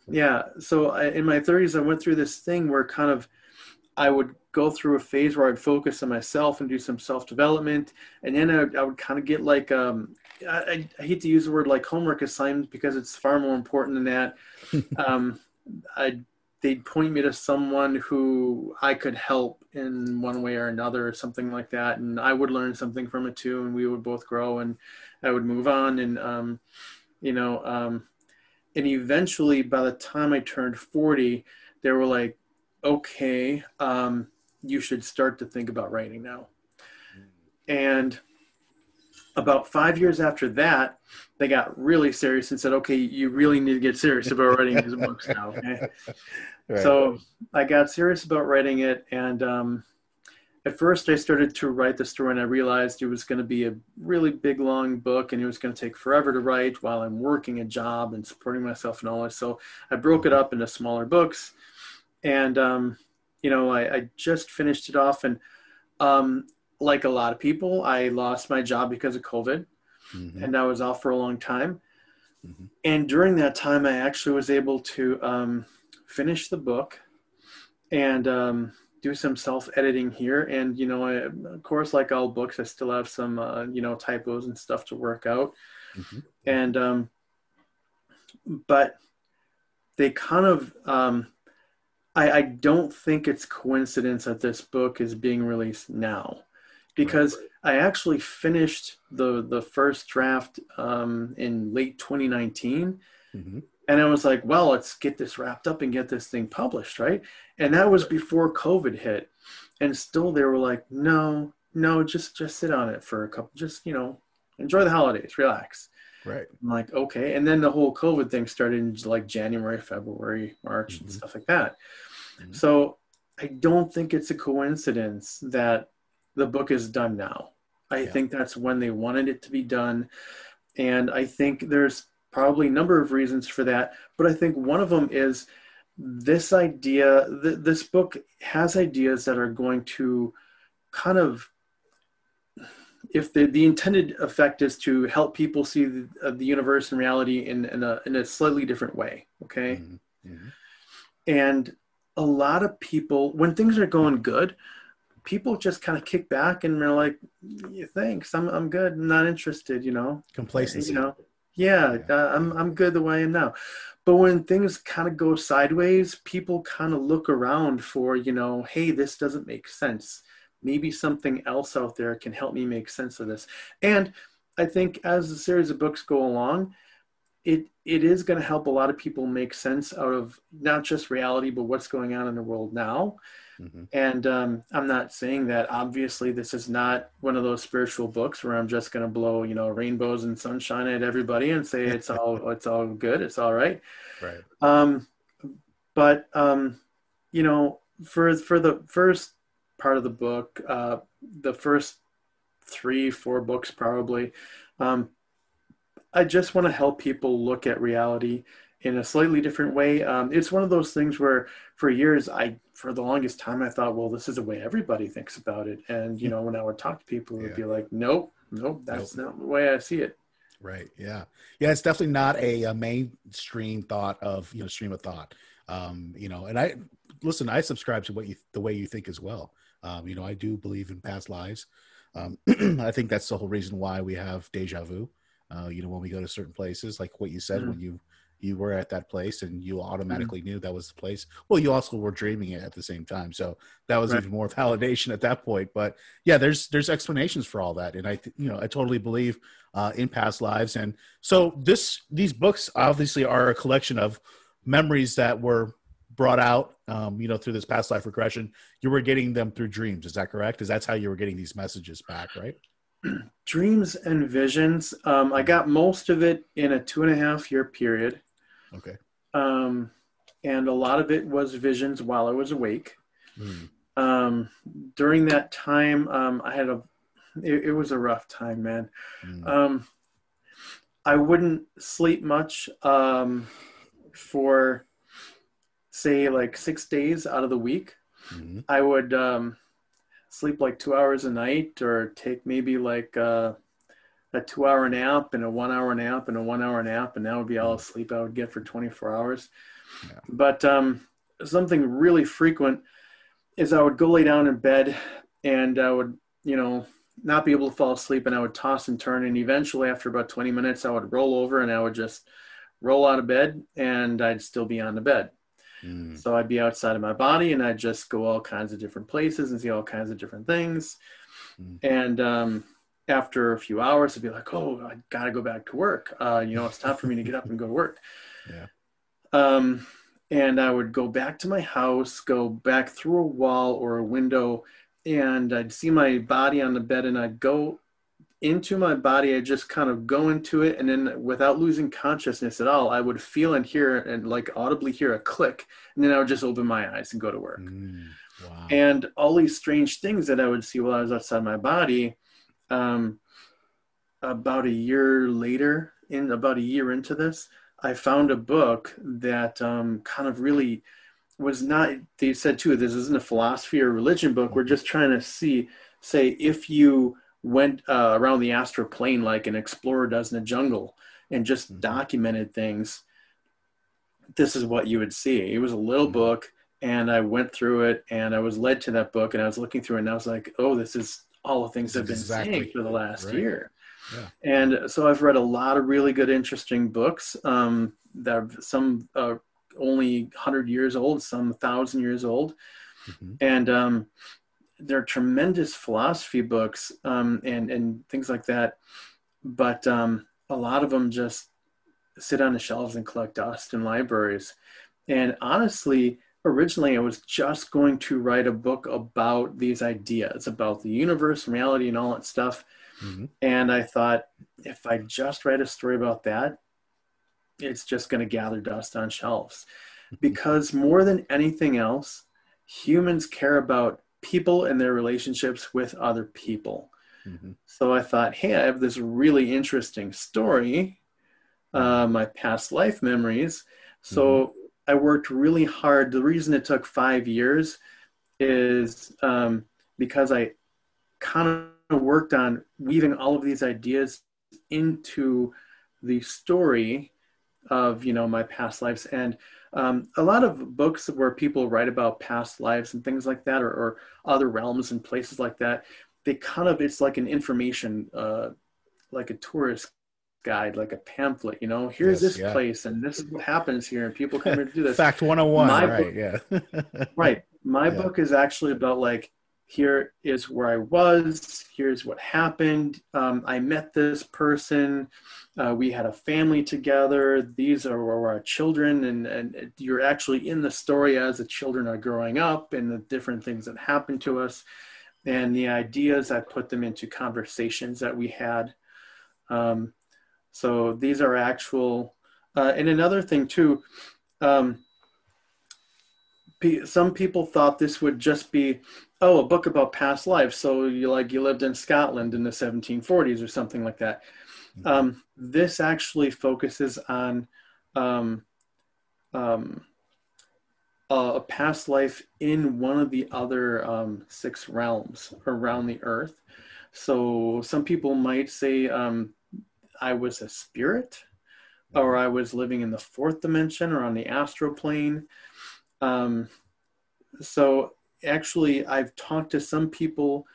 yeah. So I, in my 30s, I went through this thing where kind of I would go through a phase where I'd focus on myself and do some self development, and then I, I would kind of get like um, I, I, hate to use the word like homework assignments because it's far more important than that. um, I they'd point me to someone who I could help in one way or another or something like that, and I would learn something from it too, and we would both grow, and I would move on, and um, you know, um, and eventually by the time I turned forty, they were like okay, um, you should start to think about writing now. And about five years after that, they got really serious and said, okay, you really need to get serious about writing these books now. Okay? Right. So I got serious about writing it. And um, at first, I started to write the story, and I realized it was going to be a really big, long book, and it was going to take forever to write while I'm working a job and supporting myself and all this. So I broke it up into smaller books and um, you know I, I, just finished it off and um, like a lot of people i lost my job because of covid mm-hmm. and i was off for a long time mm-hmm. and during that time i actually was able to um, finish the book and um, do some self-editing here and you know I, of course like all books i still have some uh, you know typos and stuff to work out mm-hmm. and um, but they kind of um, I, I don't think it's coincidence that this book is being released now because I actually finished the the first draft um, in late 2019, mm-hmm. And I was like, well, let's get this wrapped up and get this thing published, right? And that was before COVID hit, and still they were like, no, no, just just sit on it for a couple, just you know, enjoy the holidays, relax. Right. I'm like, okay, and then the whole COVID thing started in like January, February, March, mm-hmm. and stuff like that. Mm-hmm. So I don't think it's a coincidence that the book is done now. I yeah. think that's when they wanted it to be done. And I think there's probably a number of reasons for that. But I think one of them is this idea, th- this book has ideas that are going to kind of if the, the intended effect is to help people see the, uh, the universe and reality in, in, a, in a slightly different way okay mm-hmm. Mm-hmm. and a lot of people, when things are going good, people just kind of kick back and they're like, yeah, "Thanks, I'm I'm good. I'm not interested." You know, complacency. You know, yeah, yeah. Uh, I'm I'm good the way I am now. But when things kind of go sideways, people kind of look around for, you know, hey, this doesn't make sense. Maybe something else out there can help me make sense of this. And I think as the series of books go along, it it is going to help a lot of people make sense out of not just reality but what's going on in the world now mm-hmm. and um, i'm not saying that obviously this is not one of those spiritual books where i'm just going to blow you know rainbows and sunshine at everybody and say it's all it's all good it's all right right um, but um, you know for for the first part of the book uh, the first three four books probably um, I just want to help people look at reality in a slightly different way. Um, it's one of those things where, for years, I, for the longest time, I thought, well, this is the way everybody thinks about it. And you know, when I would talk to people, it would yeah. be like, nope, nope, that's nope. not the way I see it. Right. Yeah. Yeah. It's definitely not a, a mainstream thought of you know stream of thought. Um, you know, and I listen. I subscribe to what you the way you think as well. Um, you know, I do believe in past lives. Um, I think that's the whole reason why we have deja vu. Uh, you know, when we go to certain places, like what you said mm-hmm. when you you were at that place and you automatically mm-hmm. knew that was the place. Well, you also were dreaming it at the same time, so that was right. even more validation at that point. But yeah, there's there's explanations for all that, and I you know I totally believe uh, in past lives. And so this these books obviously are a collection of memories that were brought out, um, you know, through this past life regression. You were getting them through dreams. Is that correct? Is that's how you were getting these messages back, right? dreams and visions. Um, I got most of it in a two and a half year period. Okay. Um, and a lot of it was visions while I was awake. Mm. Um, during that time, um, I had a, it, it, was a rough time, man. Mm. Um, I wouldn't sleep much um, for, say, like six days out of the week. Mm-hmm. I would, um, sleep like two hours a night or take maybe like uh, a two hour nap and a one hour nap and a one hour nap and that would be all the sleep I would get for 24 hours. But um, something really frequent is I would go lay down in bed and I would, you know, not be able to fall asleep and I would toss and turn. And eventually, after about 20 minutes, I would roll over and I would just roll out of bed and I'd still be on the bed. Mm. So I'd be outside of my body and I'd just go all kinds of different places and see all kinds of different things. Mm. And um, after a few hours, I'd be like, oh, I got to go back to work. Uh, you know, it's time for me to get up and go to work. Yeah. Um, and I would go back to my house, go back through a wall or a window, and I'd see my body on the bed, and I'd go into my body. I'd just kind of go into it, and then without losing consciousness at all, I would feel and hear and like audibly hear a click, and then I would just open my eyes and go to work. Wow. And all these strange things that I would see while I was outside my body. Um, about a year later, in about a year into this, I found a book that um, kind of really was not. They said too, this isn't a philosophy or religion book. We're just trying to see, say, if you went uh, around the astral plane like an explorer does in a jungle and just documented things, this is what you would see. It was a little book, and I went through it, and I was led to that book, and I was looking through it, and I was like, oh, this is all the things I've been Exactly. saying for the last Right. year. Yeah. And so I've read a lot of really good, interesting books um, that are some uh, only 100 years old, some 1,000 years old. And um, they're tremendous philosophy books um, and, and things like that. But um, a lot of them just sit on the shelves and collect dust in libraries. And honestly, originally I was just going to write a book about these ideas, about the universe, reality, and all that stuff. Mm-hmm. And I thought, if I just write a story about that, it's just going to gather dust on shelves. Mm-hmm. Because more than anything else, humans care about people and their relationships with other people. Mm-hmm. So I thought, hey, I have this really interesting story, uh, my past life memories. So I worked really hard. The reason it took five years is um, because I kind of worked on weaving all of these ideas into the story of you know my past lives and um, a lot of books where people write about past lives and things like that or, or other realms and places like that they kind of it's like an information uh, like a tourist guide like a pamphlet you know here's Yes, this yeah. place and this is what happens here and people come here to do this Fact 101, My right? book- yeah. right my Yeah. book is actually about like here is where i was here's what happened um, i met this person uh, we had a family together these are our children and, and you're actually in the story as the children are growing up and the different things that happen to us and the ideas i put them into conversations that we had um, so these are actual uh, and another thing too um, some people thought this would just be oh a book about past lives. So you like you lived in scotland in the 1740s or something like that. Um, this actually focuses on um, um, a a past life in one of the other um, six realms around the earth. So some people might say um, i was a spirit or i was living in the fourth dimension or on the astral plane. Um, so actually i've talked to some people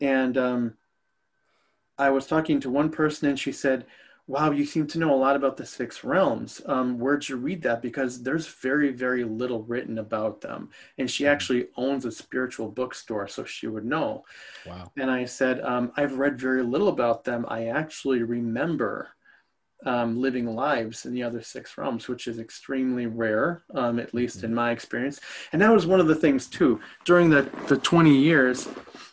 and um, i was talking to one person and she said wow you seem to know a lot about the six realms. Um, where'd you read that? Because there's very very little written about them. And she actually owns a spiritual bookstore so she would know. Wow. and i said um, i've read very little about them. I actually remember um, living lives in the other six realms, which is extremely rare, um, at least in my experience. And that was one of the things too. During the the twenty years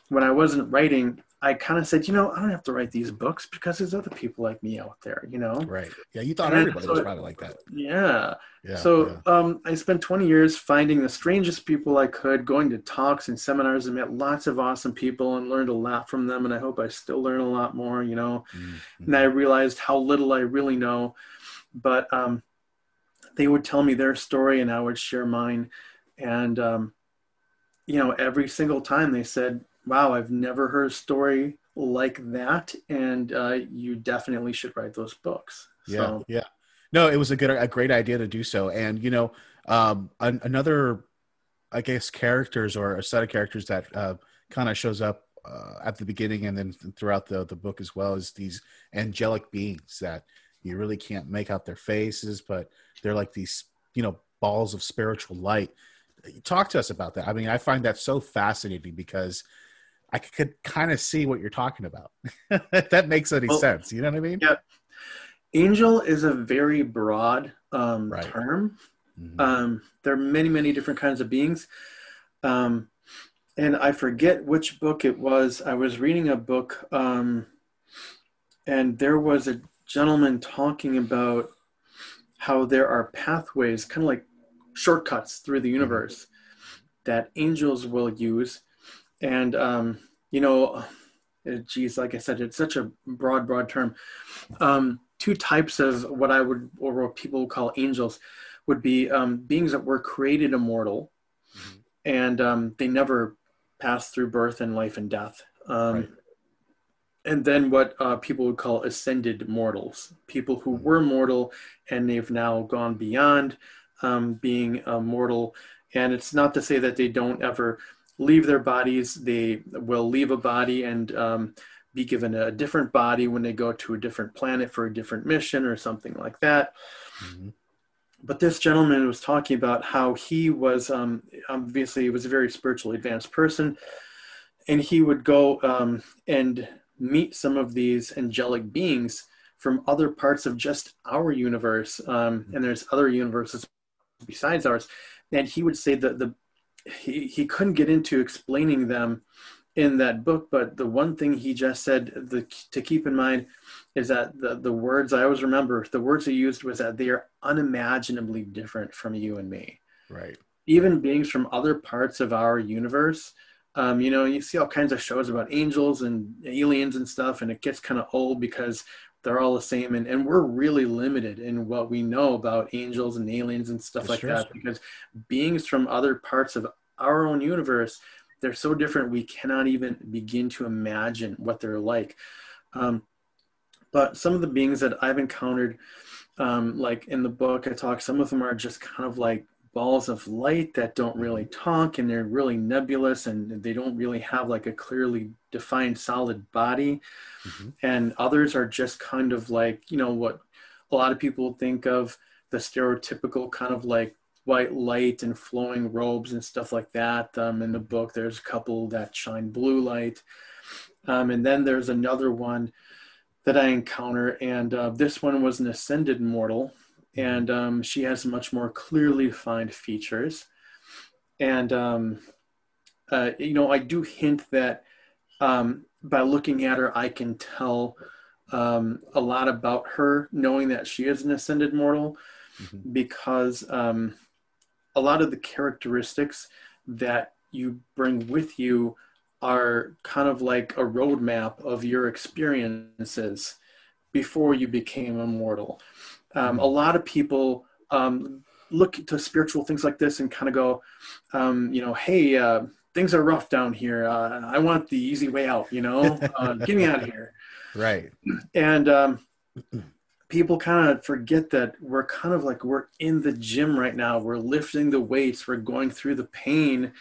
when I wasn't writing, I kind of said, you know, I don't have to write these books because there's other people like me out there, you know. Right. Yeah, you thought And everybody so was probably like that. Yeah. Yeah, so Um, I spent 20 years finding the strangest people I could, going to talks and seminars and met lots of awesome people and learned a lot from them. And I hope I still learn a lot more, you know. And I realized how little I really know. But um, they would tell me their story and I would share mine. And, um, you know, every single time they said, wow, I've never heard a story like that. And uh, you definitely should write those books. Yeah, yeah. No, it was a good, a great idea to do so. And you know, um, an, another, I guess, characters or a set of characters that uh, kind of shows up uh, at the beginning and then throughout the the book as well is these angelic beings that you really can't make out their faces, but they're like these, you know, balls of spiritual light. Talk to us about that. I mean, I find that so fascinating because I could kind of see what you're talking about. if that makes any well, sense. You know what I mean? Yeah. Angel is a very broad um, right. term. Mm-hmm. Um, there are many, many different kinds of beings. Um, and I forget which book it was. I was reading a book, um, and there was a gentleman talking about how there are pathways, kind of like shortcuts through the mm-hmm. universe, that angels will use. And, um, you know, geez, like I said, it's such a broad, broad term. Um, two types of what I would, or what people would call angels, would be um, beings that were created immortal, mm-hmm. and um, they never pass through birth and life and death. Um, right. And then what uh, people would call ascended mortals, people who mm-hmm. were mortal and they've now gone beyond um, being a mortal. And it's not to say that they don't ever leave their bodies; they will leave a body and um, be given a different body when they go to a different planet for a different mission or something like that. Mm-hmm. But this gentleman was talking about how he was um, obviously he was a very spiritually advanced person, and he would go um, and meet some of these angelic beings from other parts of just our universe, um, and there's other universes besides ours. And he would say that the he, he couldn't get into explaining them in that book, but the one thing he just said the, to keep in mind is that the, the words I always remember, the words he used was that they are unimaginably different from you and me. Right. Even beings from other parts of our universe. Um, you know, you see all kinds of shows about angels and aliens and stuff, and it gets kind of old because they're all the same. And, and we're really limited in what we know about angels and aliens and stuff That's like that because beings from other parts of our own universe they're so different we cannot even begin to imagine what they're like um, but some of the beings that i've encountered um, like in the book i talk some of them are just kind of like balls of light that don't really talk and they're really nebulous and they don't really have like a clearly defined solid body mm-hmm. and others are just kind of like you know what a lot of people think of the stereotypical kind of like white light and flowing robes and stuff like that. Um, in the book, there's a couple that shine blue light. Um, and then there's another one that I encounter, and uh, this one was an ascended mortal, and um, she has much more clearly defined features. And, um, uh, you know, I do hint that um, by looking at her, I can tell um, a lot about her, knowing that she is an ascended mortal, mm-hmm. because um, a lot of the characteristics that you bring with you are kind of like a roadmap of your experiences before you became immortal. Um, a lot of people um, look to spiritual things like this and kind of go, um, you know, hey, uh, things are rough down here. Uh, I want the easy way out, you know, uh, get me out of here. Right. And um, people kind of forget that we're kind of like we're in the gym right now we're lifting the weights we're going through the pain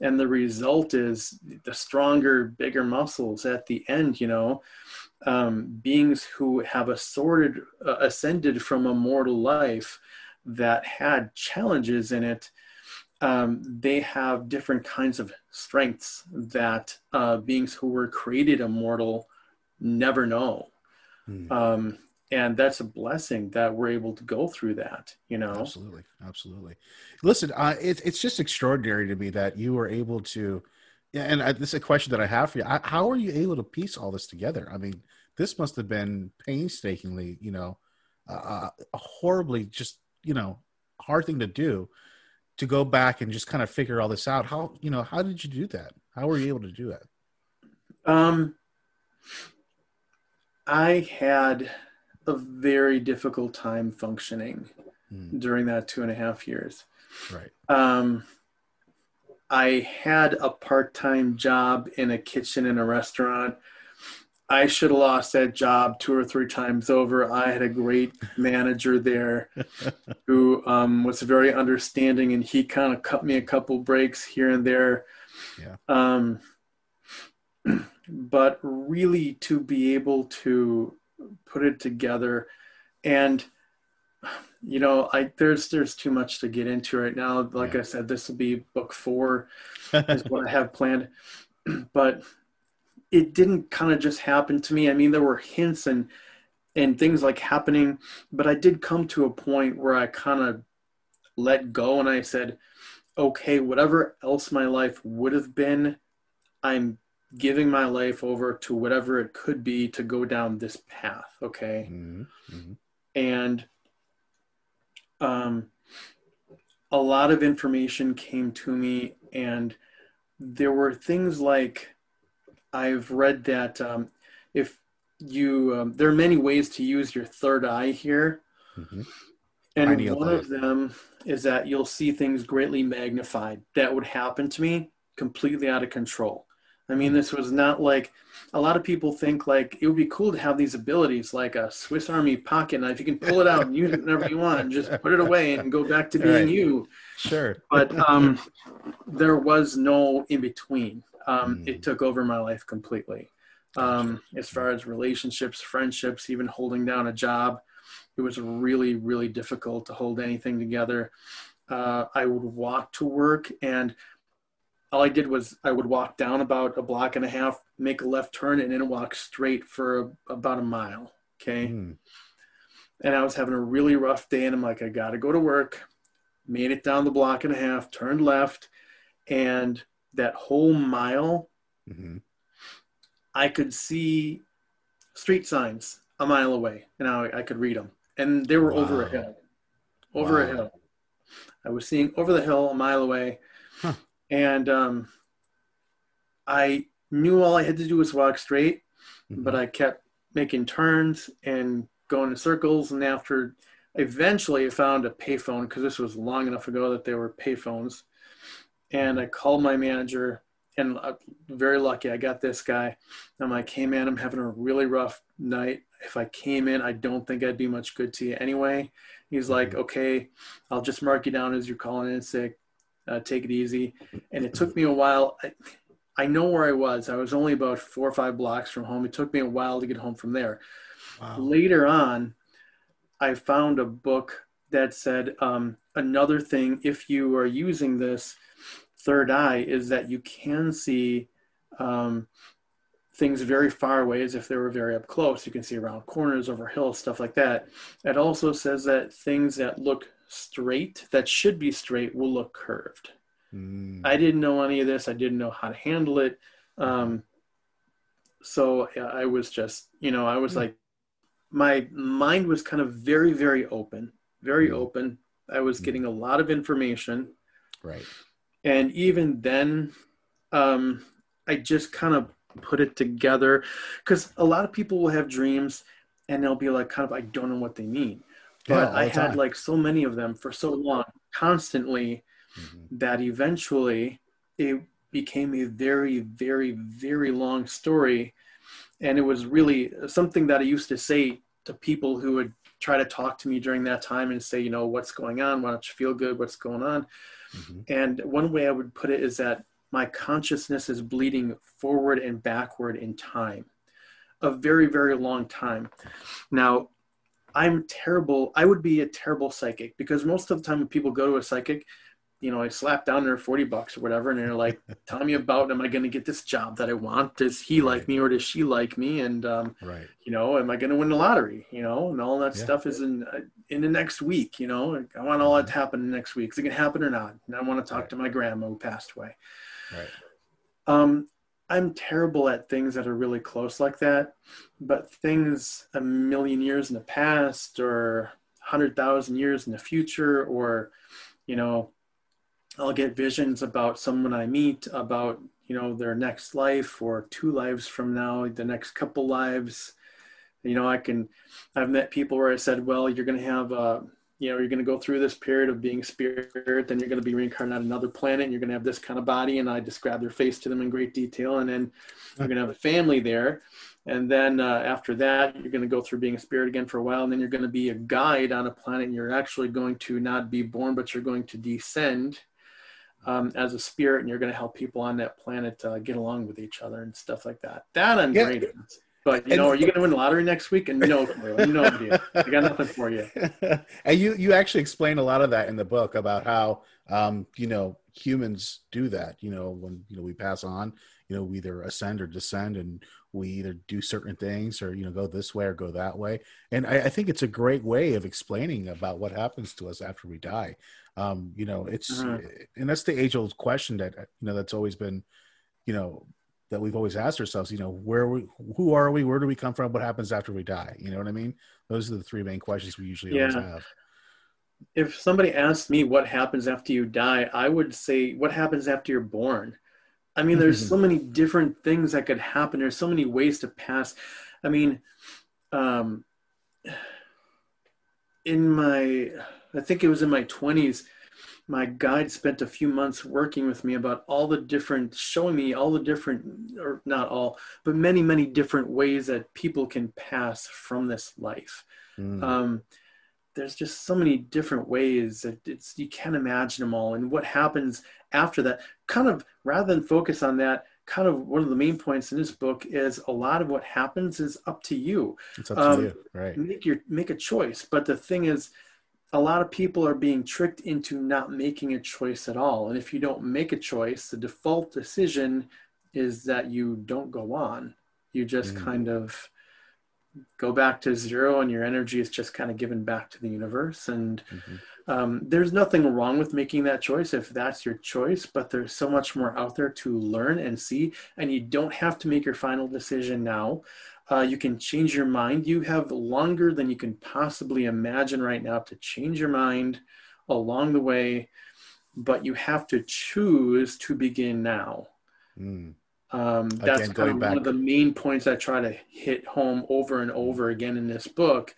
and the result is the stronger bigger muscles at the end you know um, beings who have assorted uh, ascended from a mortal life that had challenges in it um, they have different kinds of strengths that uh, beings who were created immortal never know. Hmm. um, and that's a blessing that we're able to go through that you know? Absolutely. Absolutely. Listen uh, it, it's just extraordinary to me that you were able to and I, this is a question that i have for you how are you able to piece all this together i mean this must have been painstakingly you know uh, horribly just you know hard thing to do to go back and just kind of figure all this out how you know how did you do that how were you able to do that um i had a very difficult time functioning mm. during that two and a half years. Right. Um, I had a part time job in a kitchen in a restaurant. I should have lost that job two or three times over. I had a great manager there who um, was very understanding, and he kind of cut me a couple breaks here and there. Yeah. Um, but really, to be able to put it together, and you know, I there's there's too much to get into right now. Like I said, this will be book four, is what I have planned. but it didn't kind of just happen to me. I mean, there were hints and and things like happening, but I did come to a point where I kind of let go and I said, okay, whatever else my life would have been, I'm giving my life over to whatever it could be to go down this path. Okay. Mm-hmm. And um, a lot of information came to me, and there were things like I've read that um, if you, um, there are many ways to use your third eye here. Mm-hmm. And one of them is that you'll see things greatly magnified. That would happen to me completely out of control. I mean, this was not like a lot of people think like it would be cool to have these abilities like a Swiss Army pocket knife. You can pull it out and use it whenever you want and just put it away and go back to being Right. you. Sure. But um, there was no in between. Um, It took over my life completely. Um, as far as relationships, friendships, even holding down a job, it was really, really difficult to hold anything together. Uh, I would walk to work and all I did was I would walk down about a block and a half, make a left turn, and then walk straight for about a mile. Okay. Mm. And I was having a really rough day, and I'm like, I got to go to work. Made it down the block and a half, turned left, and that whole mile, Mm-hmm. I could see street signs a mile away, and I, I could read them. And they were over a hill. Over a hill. I was seeing over the hill a mile away. And um, I knew all I had to do was walk straight, Mm-hmm. but I kept making turns and going in circles. And after eventually I found a payphone because this was long enough ago that there were payphones. And I called my manager, and I'm very lucky I got this guy. I'm like, hey man, I'm having a really rough night. If I came in, I don't think I'd be much good to you anyway. He's like, okay, I'll just mark you down as you're calling in sick. Uh, take it easy. And it took me a while. I, I know where I was. I was only about four or five blocks from home. It took me a while to get home from there. Later on, I found a book that said um, another thing if you are using this third eye is that you can see um, things very far away as if they were very up close. You can see around corners, over hills, stuff like that. It also says that things that look straight, that should be straight, will look curved. Mm. I didn't know any of this. I didn't know how to handle it. Um, so I was just, you know, I was like, my mind was kind of very, very open, very open. I was getting a lot of information. Right. And even then, um, I just kind of put it together because a lot of people will have dreams and they'll be like, kind of, I don't know what they mean. Yeah, But all I had time. like so many of them for so long, constantly, mm-hmm. that eventually it became a very, very, very long story. And it was really something that I used to say to people who would try to talk to me during that time and say, you know, what's going on? Why don't you feel good? What's going on? Mm-hmm. And one way I would put it is that my consciousness is bleeding forward and backward in time, a very, very long time. Now, I'm terrible. I would be a terrible psychic because most of the time when people go to a psychic, you know, I slap down their 40 bucks or whatever, and they're like, tell me about, am I going to get this job that I want? Does he like me or does she like me? And, um, Right. you know, am I going to win the lottery? You know, and all that Yeah. stuff is in, uh, in the next week, you know, I want all that to happen next week. Is it going to happen or not? And I want to talk to my grandma who passed away. Right. Um, I'm terrible at things that are really close like that, but things a million years in the past or hundred thousand years in the future, or you know, I'll get visions about someone I meet about you know their next life or two lives from now, the next couple lives. You know, I can. I've met people where I said, "Well, you're going to have a." you know, you're going to go through this period of being spirit, then you're going to be reincarnated on another planet, and you're going to have this kind of body. And I describe their face to them in great detail. And then you're going to have a family there, and then uh, after that you're going to go through being a spirit again for a while and then you're going to be a guide on a planet and you're actually going to not be born but you're going to descend um, as a spirit and you're going to help people on that planet uh, get along with each other and stuff like that that i'm Yeah. great at. But you And- know are you going to win the lottery next week and no know you i got nothing for you and you you actually explain a lot of that in the book about how um, you know humans do that. You know when you know we pass on, you know we either ascend or descend, and we either do certain things or you know go this way or go that way. And I, I think it's a great way of explaining about what happens to us after we die. Um, you know it's Mhm. and that's the age old question that you know that's always been you know that we've always asked ourselves you know where we who are we where do we come from what happens after we die you know what i mean those are the three main questions we usually always have if somebody asked me what happens after you die, I would say what happens after you're born. I mean, there's so many different things that could happen. There's so many ways to pass. I mean, um, in my, I think it was in my 20s, my guide spent a few months working with me about all the different, showing me all the different, or not all, but many, many different ways that people can pass from this life. Mm. Um, there's just so many different ways that it's you can't imagine them all and what happens after that kind of rather than focus on that kind of one of the main points in this book is a lot of what happens is up to you it's up to Um, you right make your make a choice but the thing is a lot of people are being tricked into not making a choice at all. And if you don't make a choice the default decision is that you don't go on. You just Mm. kind of go back to zero and your energy is just kind of given back to the universe. And Mhm. um, there's nothing wrong with making that choice if that's your choice but there's so much more out there to learn and see. And you don't have to make your final decision now uh, you can change your mind you have longer than you can possibly imagine right now to change your mind along the way but you have to choose to begin now Mm. um, that's Again, kind of back- one of the main points I try to hit home over and over again in this book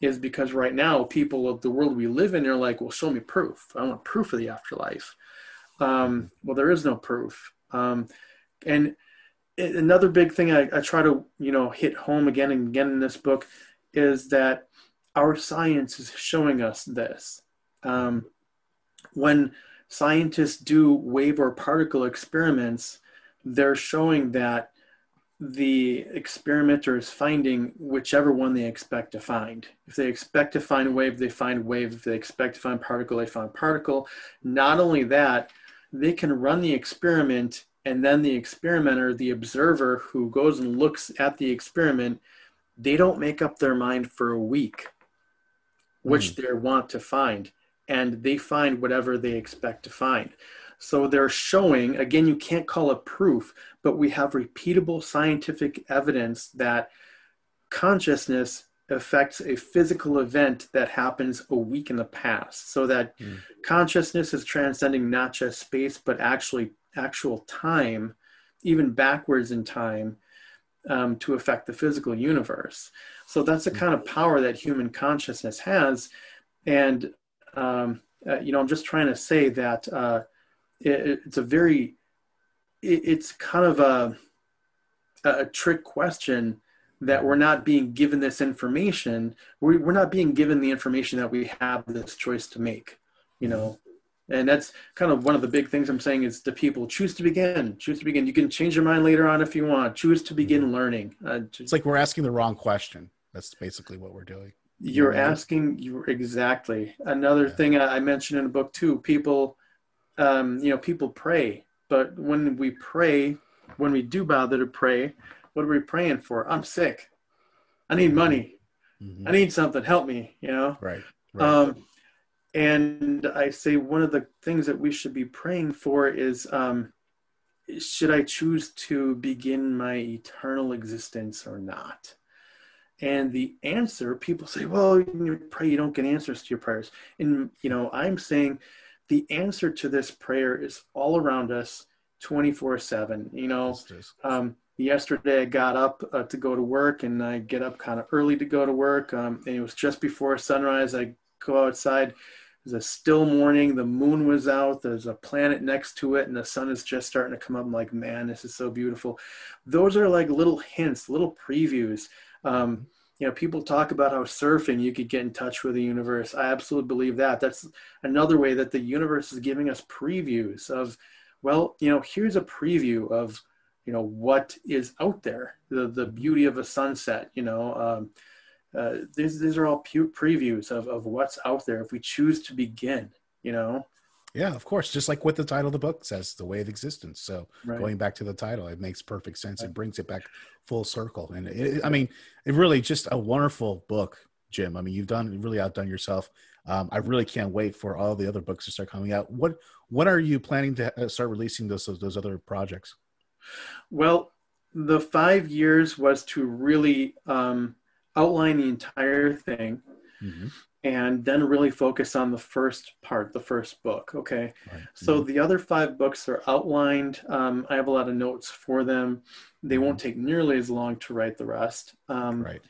is because right now people of the world we live in they're like, well, show me proof. I want proof of the afterlife. Um, well, there is no proof. Um, and another big thing I, I try to you know hit home again and again in this book is that our science is showing us this. Um, when scientists do wave or particle experiments, they're showing that the experimenter is finding whichever one they expect to find. If they expect to find wave, they find wave. If they expect to find particle, they find particle. Not only that, they can run the experiment and then the experimenter, the observer who goes and looks at the experiment, they don't make up their mind for a week which they want to find and they find whatever they expect to find. So they're showing again you can't call it proof but we have repeatable scientific evidence that consciousness affects a physical event that happens a week in the past. So that Mm. consciousness is transcending not just space but actually actual time even backwards in time um, to affect the physical universe. So that's the kind of power that human consciousness has. And um, uh, you know i'm just trying to say that uh, it, it's a very it, it's kind of a a trick question that we're not being given this information. We, we're not being given the information that we have this choice to make you know and that's kind of one of the big things i'm saying is the people choose to begin choose to begin. You can change your mind later on if you want. Choose to begin learning. Uh, it's like we're asking the wrong question. That's basically what we're doing. You're Yeah. asking you exactly. Another thing I, I mentioned in the book too people um, you know people pray. But when we pray when we do bother to pray what are we praying for? I'm sick. I need money. Mhm. i need something. Help me you know? Right right. Um, and I say one of the things that we should be praying for is um, should I choose to begin my eternal existence or not? And the answer, people say, well, you pray, you don't get answers to your prayers. And, you know, I'm saying the answer to this prayer is all around us 24 7. You know, um, yesterday I got up uh, to go to work and I get up kind of early to go to work. Um, and it was just before sunrise. I go outside. Was a still morning. The moon was out. There's a planet next to it, and the sun is just starting to come up. I'm like, man, this is so beautiful. Those are like little hints, little previews. Um, you know, people talk about how surfing you could get in touch with the universe. I absolutely believe that. That's another way that the universe is giving us previews of, well, you know, here's a preview of, you know, what is out there. The the beauty of a sunset. You know. Um, uh, these these are all pu- previews of, of what's out there if we choose to begin you know? Yeah of course just like what the title of the book says the way of existence. So Right. going back to the title it makes perfect sense. It brings it back full circle. And it, i mean it really just a wonderful book jim. I mean you've done really outdone yourself. Um, i really can't wait for all the other books to start coming out. What when are you planning to uh, start releasing those those, those other projects? Well, the five years was to really um, outline the entire thing and then really focus on the first part, the first book. Okay. So the other five books are outlined. Um, I have a lot of notes for them. They won't take nearly as long to write the rest. Um, right.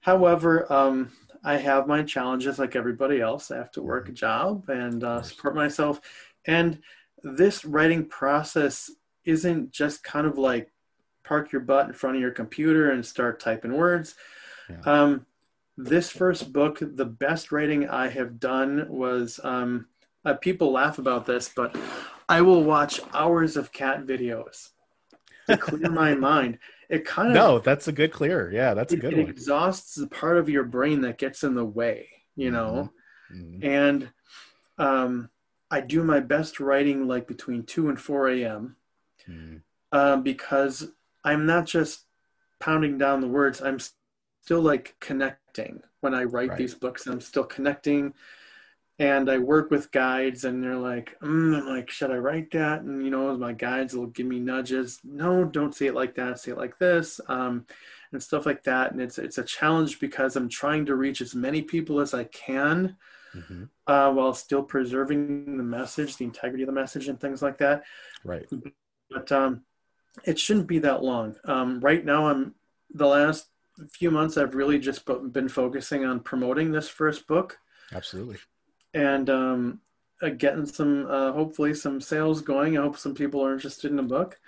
However, um, I have my challenges like everybody else. I have to work a job and uh, support myself. And this writing process isn't just kind of like park your butt in front of your computer and start typing words. Um, this first book, the best writing I have done was um, uh, people laugh about this, but I will watch hours of cat videos to clear my mind. It kind of no that's a good clear yeah that's a it, good it one exhausts the part of your brain that gets in the way, you know. Mhm. And um, I do my best writing like between two and four a.m. Mm-hmm. um, because I'm not just pounding down the words. I'm still like connecting when I write Right. these books. I'm still connecting, and I work with guides, and they're like, mm, "I'm like, should I write that?" And you know, my guides will give me nudges. No, don't say it like that. Say it like this, um, and stuff like that. And it's it's a challenge because I'm trying to reach as many people as I can Mhm. uh, while still preserving the message, the integrity of the message, and things like that. right But um, it shouldn't be that long. Um, right now, I'm the last few months. I've really just been focusing on promoting this first book absolutely and um, uh, getting some, uh, hopefully, some sales going. I hope some people are interested in the book.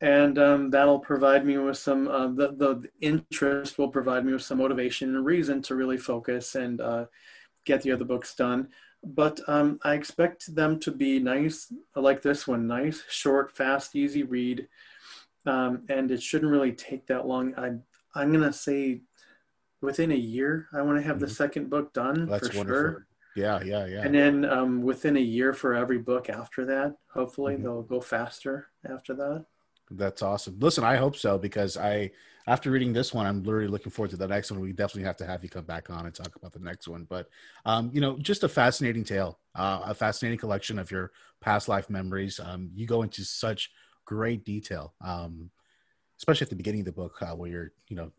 And um, that'll provide me with some, uh, the, the interest will provide me with some motivation and reason to really focus and uh, get the other books done. But um, I expect them to be nice, like this one nice, short, fast, easy read. Um, and it shouldn't really take that long. I, I'm going to say within a year, I want to have the second book done Mm-hmm. that's for wonderful sure. yeah yeah yeah And then um, within a year for every book after that, hopefully Mm-hmm. they'll go faster after that. That's awesome. Listen, I hope so because I, after reading this one, I'm literally looking forward to the next one. We definitely have to have you come back on and talk about the next one. But, um, you know, just a fascinating tale, uh, a fascinating collection of your past life memories. Um, you go into such great detail, um, especially at the beginning of the book, uh, where you're, you know,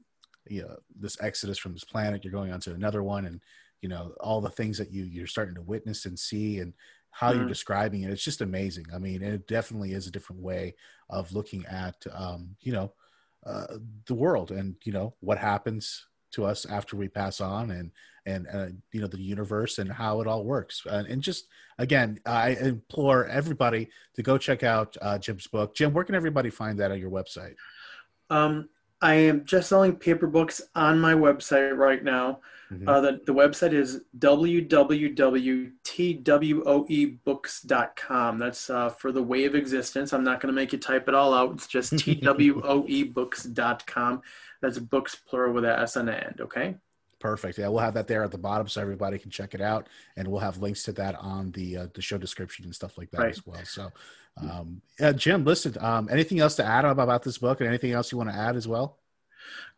you know, this exodus from this planet, you're going on to another one, and you know all the things that you you're starting to witness and see, and how you're Mhm. describing it. It's just amazing. I mean, it definitely is a different way of looking at, um, you know, uh, the world and you know what happens to us after we pass on, and and uh, you know the universe and how it all works. And, and just again, I implore everybody to go check out uh, Jim's book. Jim, where can everybody find that on your website? Um, I am just selling paper books on my website right now. Mhm. Uh, the, the website is www.twoebooks.com. That's uh, for the way of existence. I'm not going to make you type it all out. It's just twoebooks.com. That's books plural with a S on the end. Okay. Perfect. Yeah, we'll have that there at the bottom so everybody can check it out, and we'll have links to that on the uh, the show description and stuff like that Right. as well. So, um, yeah, Jim, listen. Um, anything else to add about this book, and anything else you want to add as well?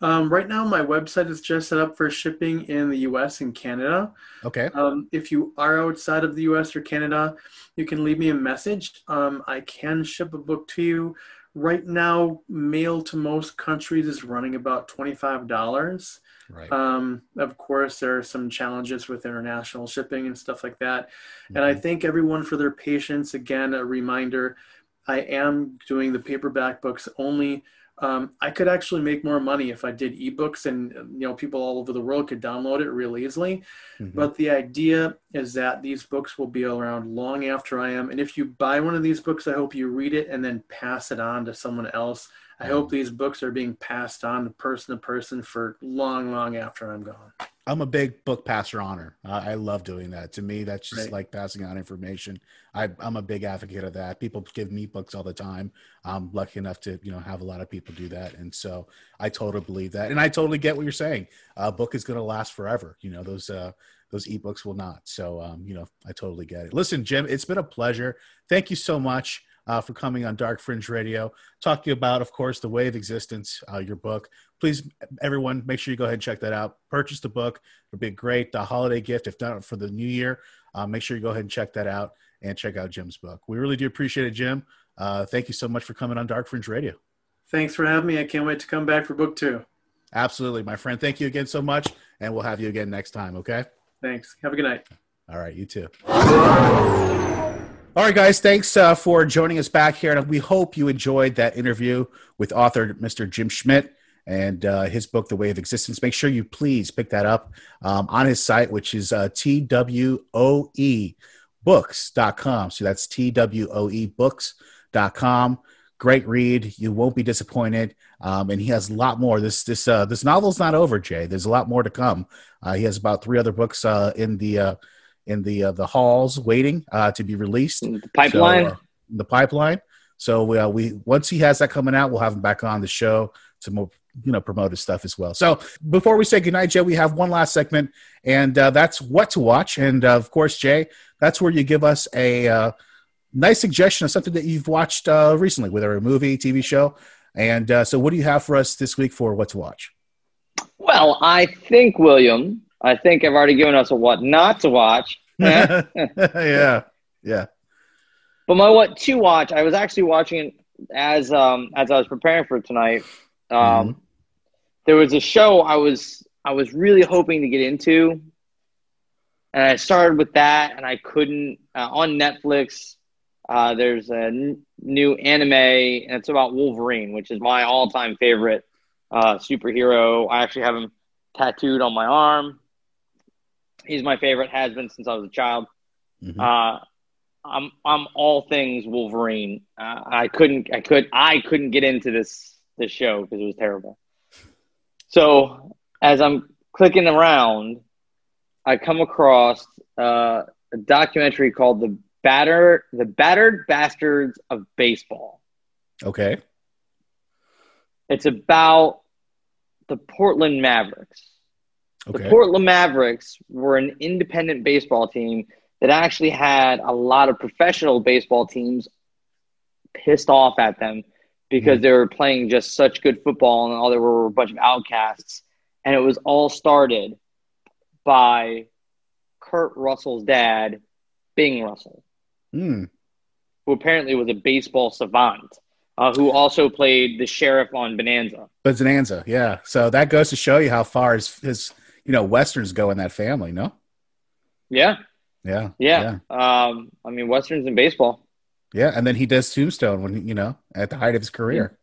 Um, right now, my website is just set up for shipping in the US and Canada. Okay. Um, if you are outside of the US or Canada, you can leave me a message. Um, I can ship a book to you. Right now, mail to most countries is running about $25. Right. Um, of course, there are some challenges with international shipping and stuff like that. And I thank everyone for their patience. Again, a reminder I am doing the paperback books only um, I could actually make more money if I did ebooks and you know people all over the world could download it real easily. Mhm. But the idea is that these books will be around long after I am. And if you buy one of these books, I hope you read it and then pass it on to someone else. I hope these books are being passed on to person to person for long, long after I'm gone. I'm a big book passer honor. Uh, I love doing that. To me, that's just Right. like passing on information. I, I'm a big advocate of that. People give me books all the time. I'm lucky enough to you know have a lot of people do that, and so I totally believe that, and I totally get what you're saying. A book is going to last forever. You know those uh, those ebooks will not. So um, you know I totally get it. Listen, Jim, it's been a pleasure. Thank you so much. Uh, for coming on Dark Fringe Radio, talking about, of course, the way of existence, uh, your book. Please, everyone, make sure you go ahead and check that out. Purchase the book; it'll be a great uh, holiday gift, if not for the new year. Uh, make sure you go ahead and check that out and check out Jim's book. We really do appreciate it, Jim. Uh, thank you so much for coming on Dark Fringe Radio. Thanks for having me. I can't wait to come back for book two. Absolutely, my friend. Thank you again so much, and we'll have you again next time. Okay. Thanks. Have a good night. All right, you too. All right, guys, thanks uh, for joining us back here. And we hope you enjoyed that interview with author Mr. Jim Schmidt and uh, his book, The Way of Existence. Make sure you please pick that up um, on his site, which is uh, TWOE books.com. So that's TWOE books.com. Great read. You won't be disappointed. Um, and he has a lot more. This this uh, this novel's not over, Jay. There's a lot more to come. Uh, he has about three other books uh, in the uh, in the uh, the halls waiting uh, to be released. The pipeline? So, uh, the pipeline. So uh, we once he has that coming out, we'll have him back on the show to more you know promote his stuff as well. So before we say goodnight, Jay, we have one last segment, and uh, that's what to watch. And uh, of course, Jay, that's where you give us a uh, nice suggestion of something that you've watched uh, recently, whether a movie, TV show. And uh, so, what do you have for us this week for what to watch? Well, I think William. I think I've already given us a what not to watch. Eh? yeah, yeah. But my what to watch, I was actually watching it as um as I was preparing for tonight. Um, there was a show I was I was really hoping to get into, and I started with that, and I couldn't. Uh, on Netflix, uh, there's a n- new anime, and it's about Wolverine, which is my all-time favorite uh, superhero. I actually have him tattooed on my arm. He's my favorite, has been since I was a child. Uh, I'm I'm all things Wolverine. Uh, I couldn't I could I couldn't get into this this show because it was terrible. So as I'm clicking around, I come across uh, a documentary called "The Batter The Battered Bastards of Baseball." Okay. It's about the Portland Mavericks. Okay. The Portland Mavericks were an independent baseball team that actually had a lot of professional baseball teams pissed off at them because they were playing just such good football and all there were a bunch of outcasts. And it was all started by Kurt Russell's dad, Bing Russell, Hmm. who apparently was a baseball savant, uh, who also played the sheriff on Bonanza. Bonanza, yeah. So that goes to show you how far his, his you know westerns go in that family. No. Yeah. Yeah. Yeah. Um, I mean, Westerns in baseball. Yeah, and then he does Tombstone when you know at the height of his career.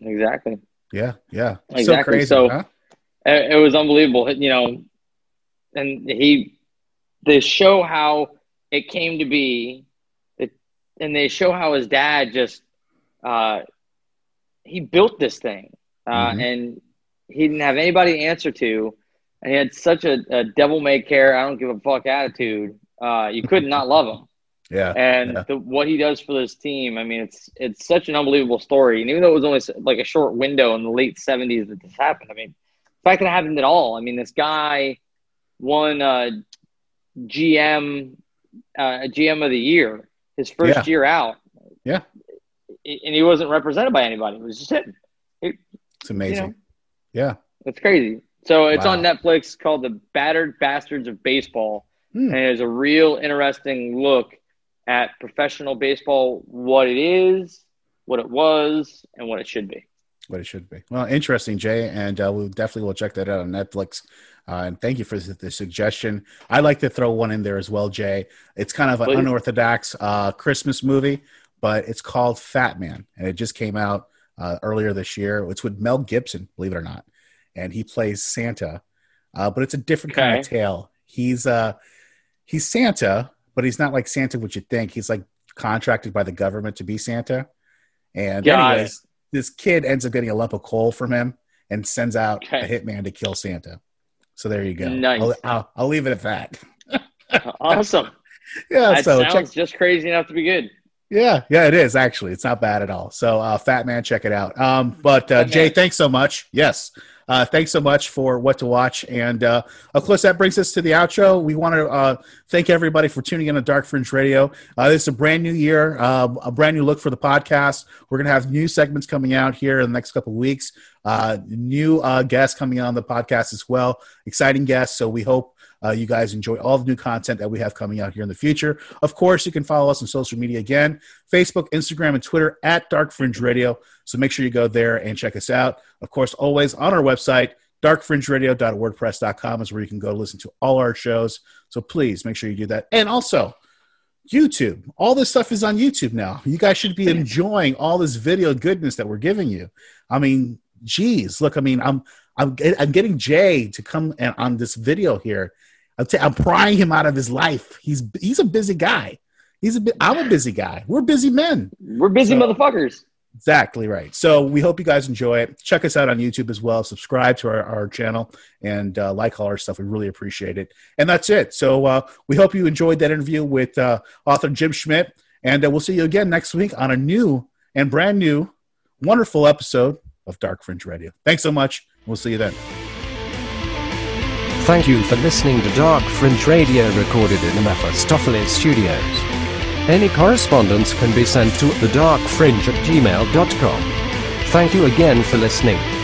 Exactly. Yeah, yeah, so Exactly. crazy. So, huh? It, it was unbelievable, you know. And he, they show how it came to be, it, and they show how his dad just, uh, he built this thing, uh, Mhm. and he didn't have anybody to answer to, and he had such a, a devil may care, I don't give a fuck attitude. Uh, you could not love him. Yeah, and yeah. the, what he does for this team, I mean, it's it's such an unbelievable story. And even though it was only like a short window in the late '70s that this happened, I mean, the fact that it happened at all. I mean, this guy won uh, GM uh, GM of the year his first Yeah. year out, Yeah, and he wasn't represented by anybody. It was just him. It, it's amazing. know. yeah, it's crazy. So it's Wow. on Netflix called The Battered Bastards of Baseball. Hmm. And it's a real interesting look at professional baseball, what it is, what it was, and what it should be. what it should be. Well, interesting, Jay, and uh, we definitely will check that out on Netflix. Uh, and thank you for the, the suggestion. I like to throw one in there as well, Jay. It's kind of an Please. unorthodox uh, Christmas movie, but it's called Fat Man, and it just came out uh, earlier this year. It's with Mel Gibson, believe it or not, and he plays Santa, uh, but it's a different kind of tale. He's uh, he's Santa, but he's not like Santa what you think. He's like contracted by the government to be Santa. And Got anyways, this kid ends up getting a lump of coal from him and sends out Okay. a hitman to kill Santa. So there you go. Nice. I'll, I'll, I'll leave it at that. Awesome. Yeah. that so sounds check. just crazy enough to be good. Yeah, yeah, it is actually. It's not bad at all. So, uh, Fat Man, check it out. Um, but uh, Jay, thanks so much. Yes, uh, thanks so much for what to watch. And uh, of course, that brings us to the outro. We want to uh, thank everybody for tuning in to Dark Fringe Radio. Uh, this is a brand new year, uh, a brand new look for the podcast. We're going to have new segments coming out here in the next couple weeks. Uh, new guests coming on the podcast as well. Exciting guests. So we hope uh, you guys enjoy all the new content that we have coming out here in the future. Of course, you can follow us on social media again Facebook, Instagram, and Twitter at Dark Fringe Radio. So make sure you go there and check us out. Of course, always on our website, darkfringeradio.wordpress.com is where you can go listen to all our shows. So please make sure you do that. And also, YouTube. All this stuff is on YouTube now. You guys should be enjoying all this video goodness that we're giving you. I mean, geez, look. I mean, I'm I'm I'm getting Jay to come and, on this video here. I'm, t- I'm prying him out of his life. He's he's a busy guy. He's a bit. I'm a busy guy. We're busy men. We're busy So- motherfuckers. Exactly right. So we hope you guys enjoy it. Check us out on YouTube as well. Subscribe to our, our channel and uh, like all our stuff. We really appreciate it. And that's it. So uh, we hope you enjoyed that interview with uh, author Jim Schmidt. And uh, we'll see you again next week on a new and brand new, wonderful episode of Dark Fringe Radio. Thanks so much. We'll see you then. Thank you for listening to Dark Fringe Radio recorded in the Mephistopheles Studios. Any correspondence can be sent to thedarkfringe at gmail.com. Thank you again for listening.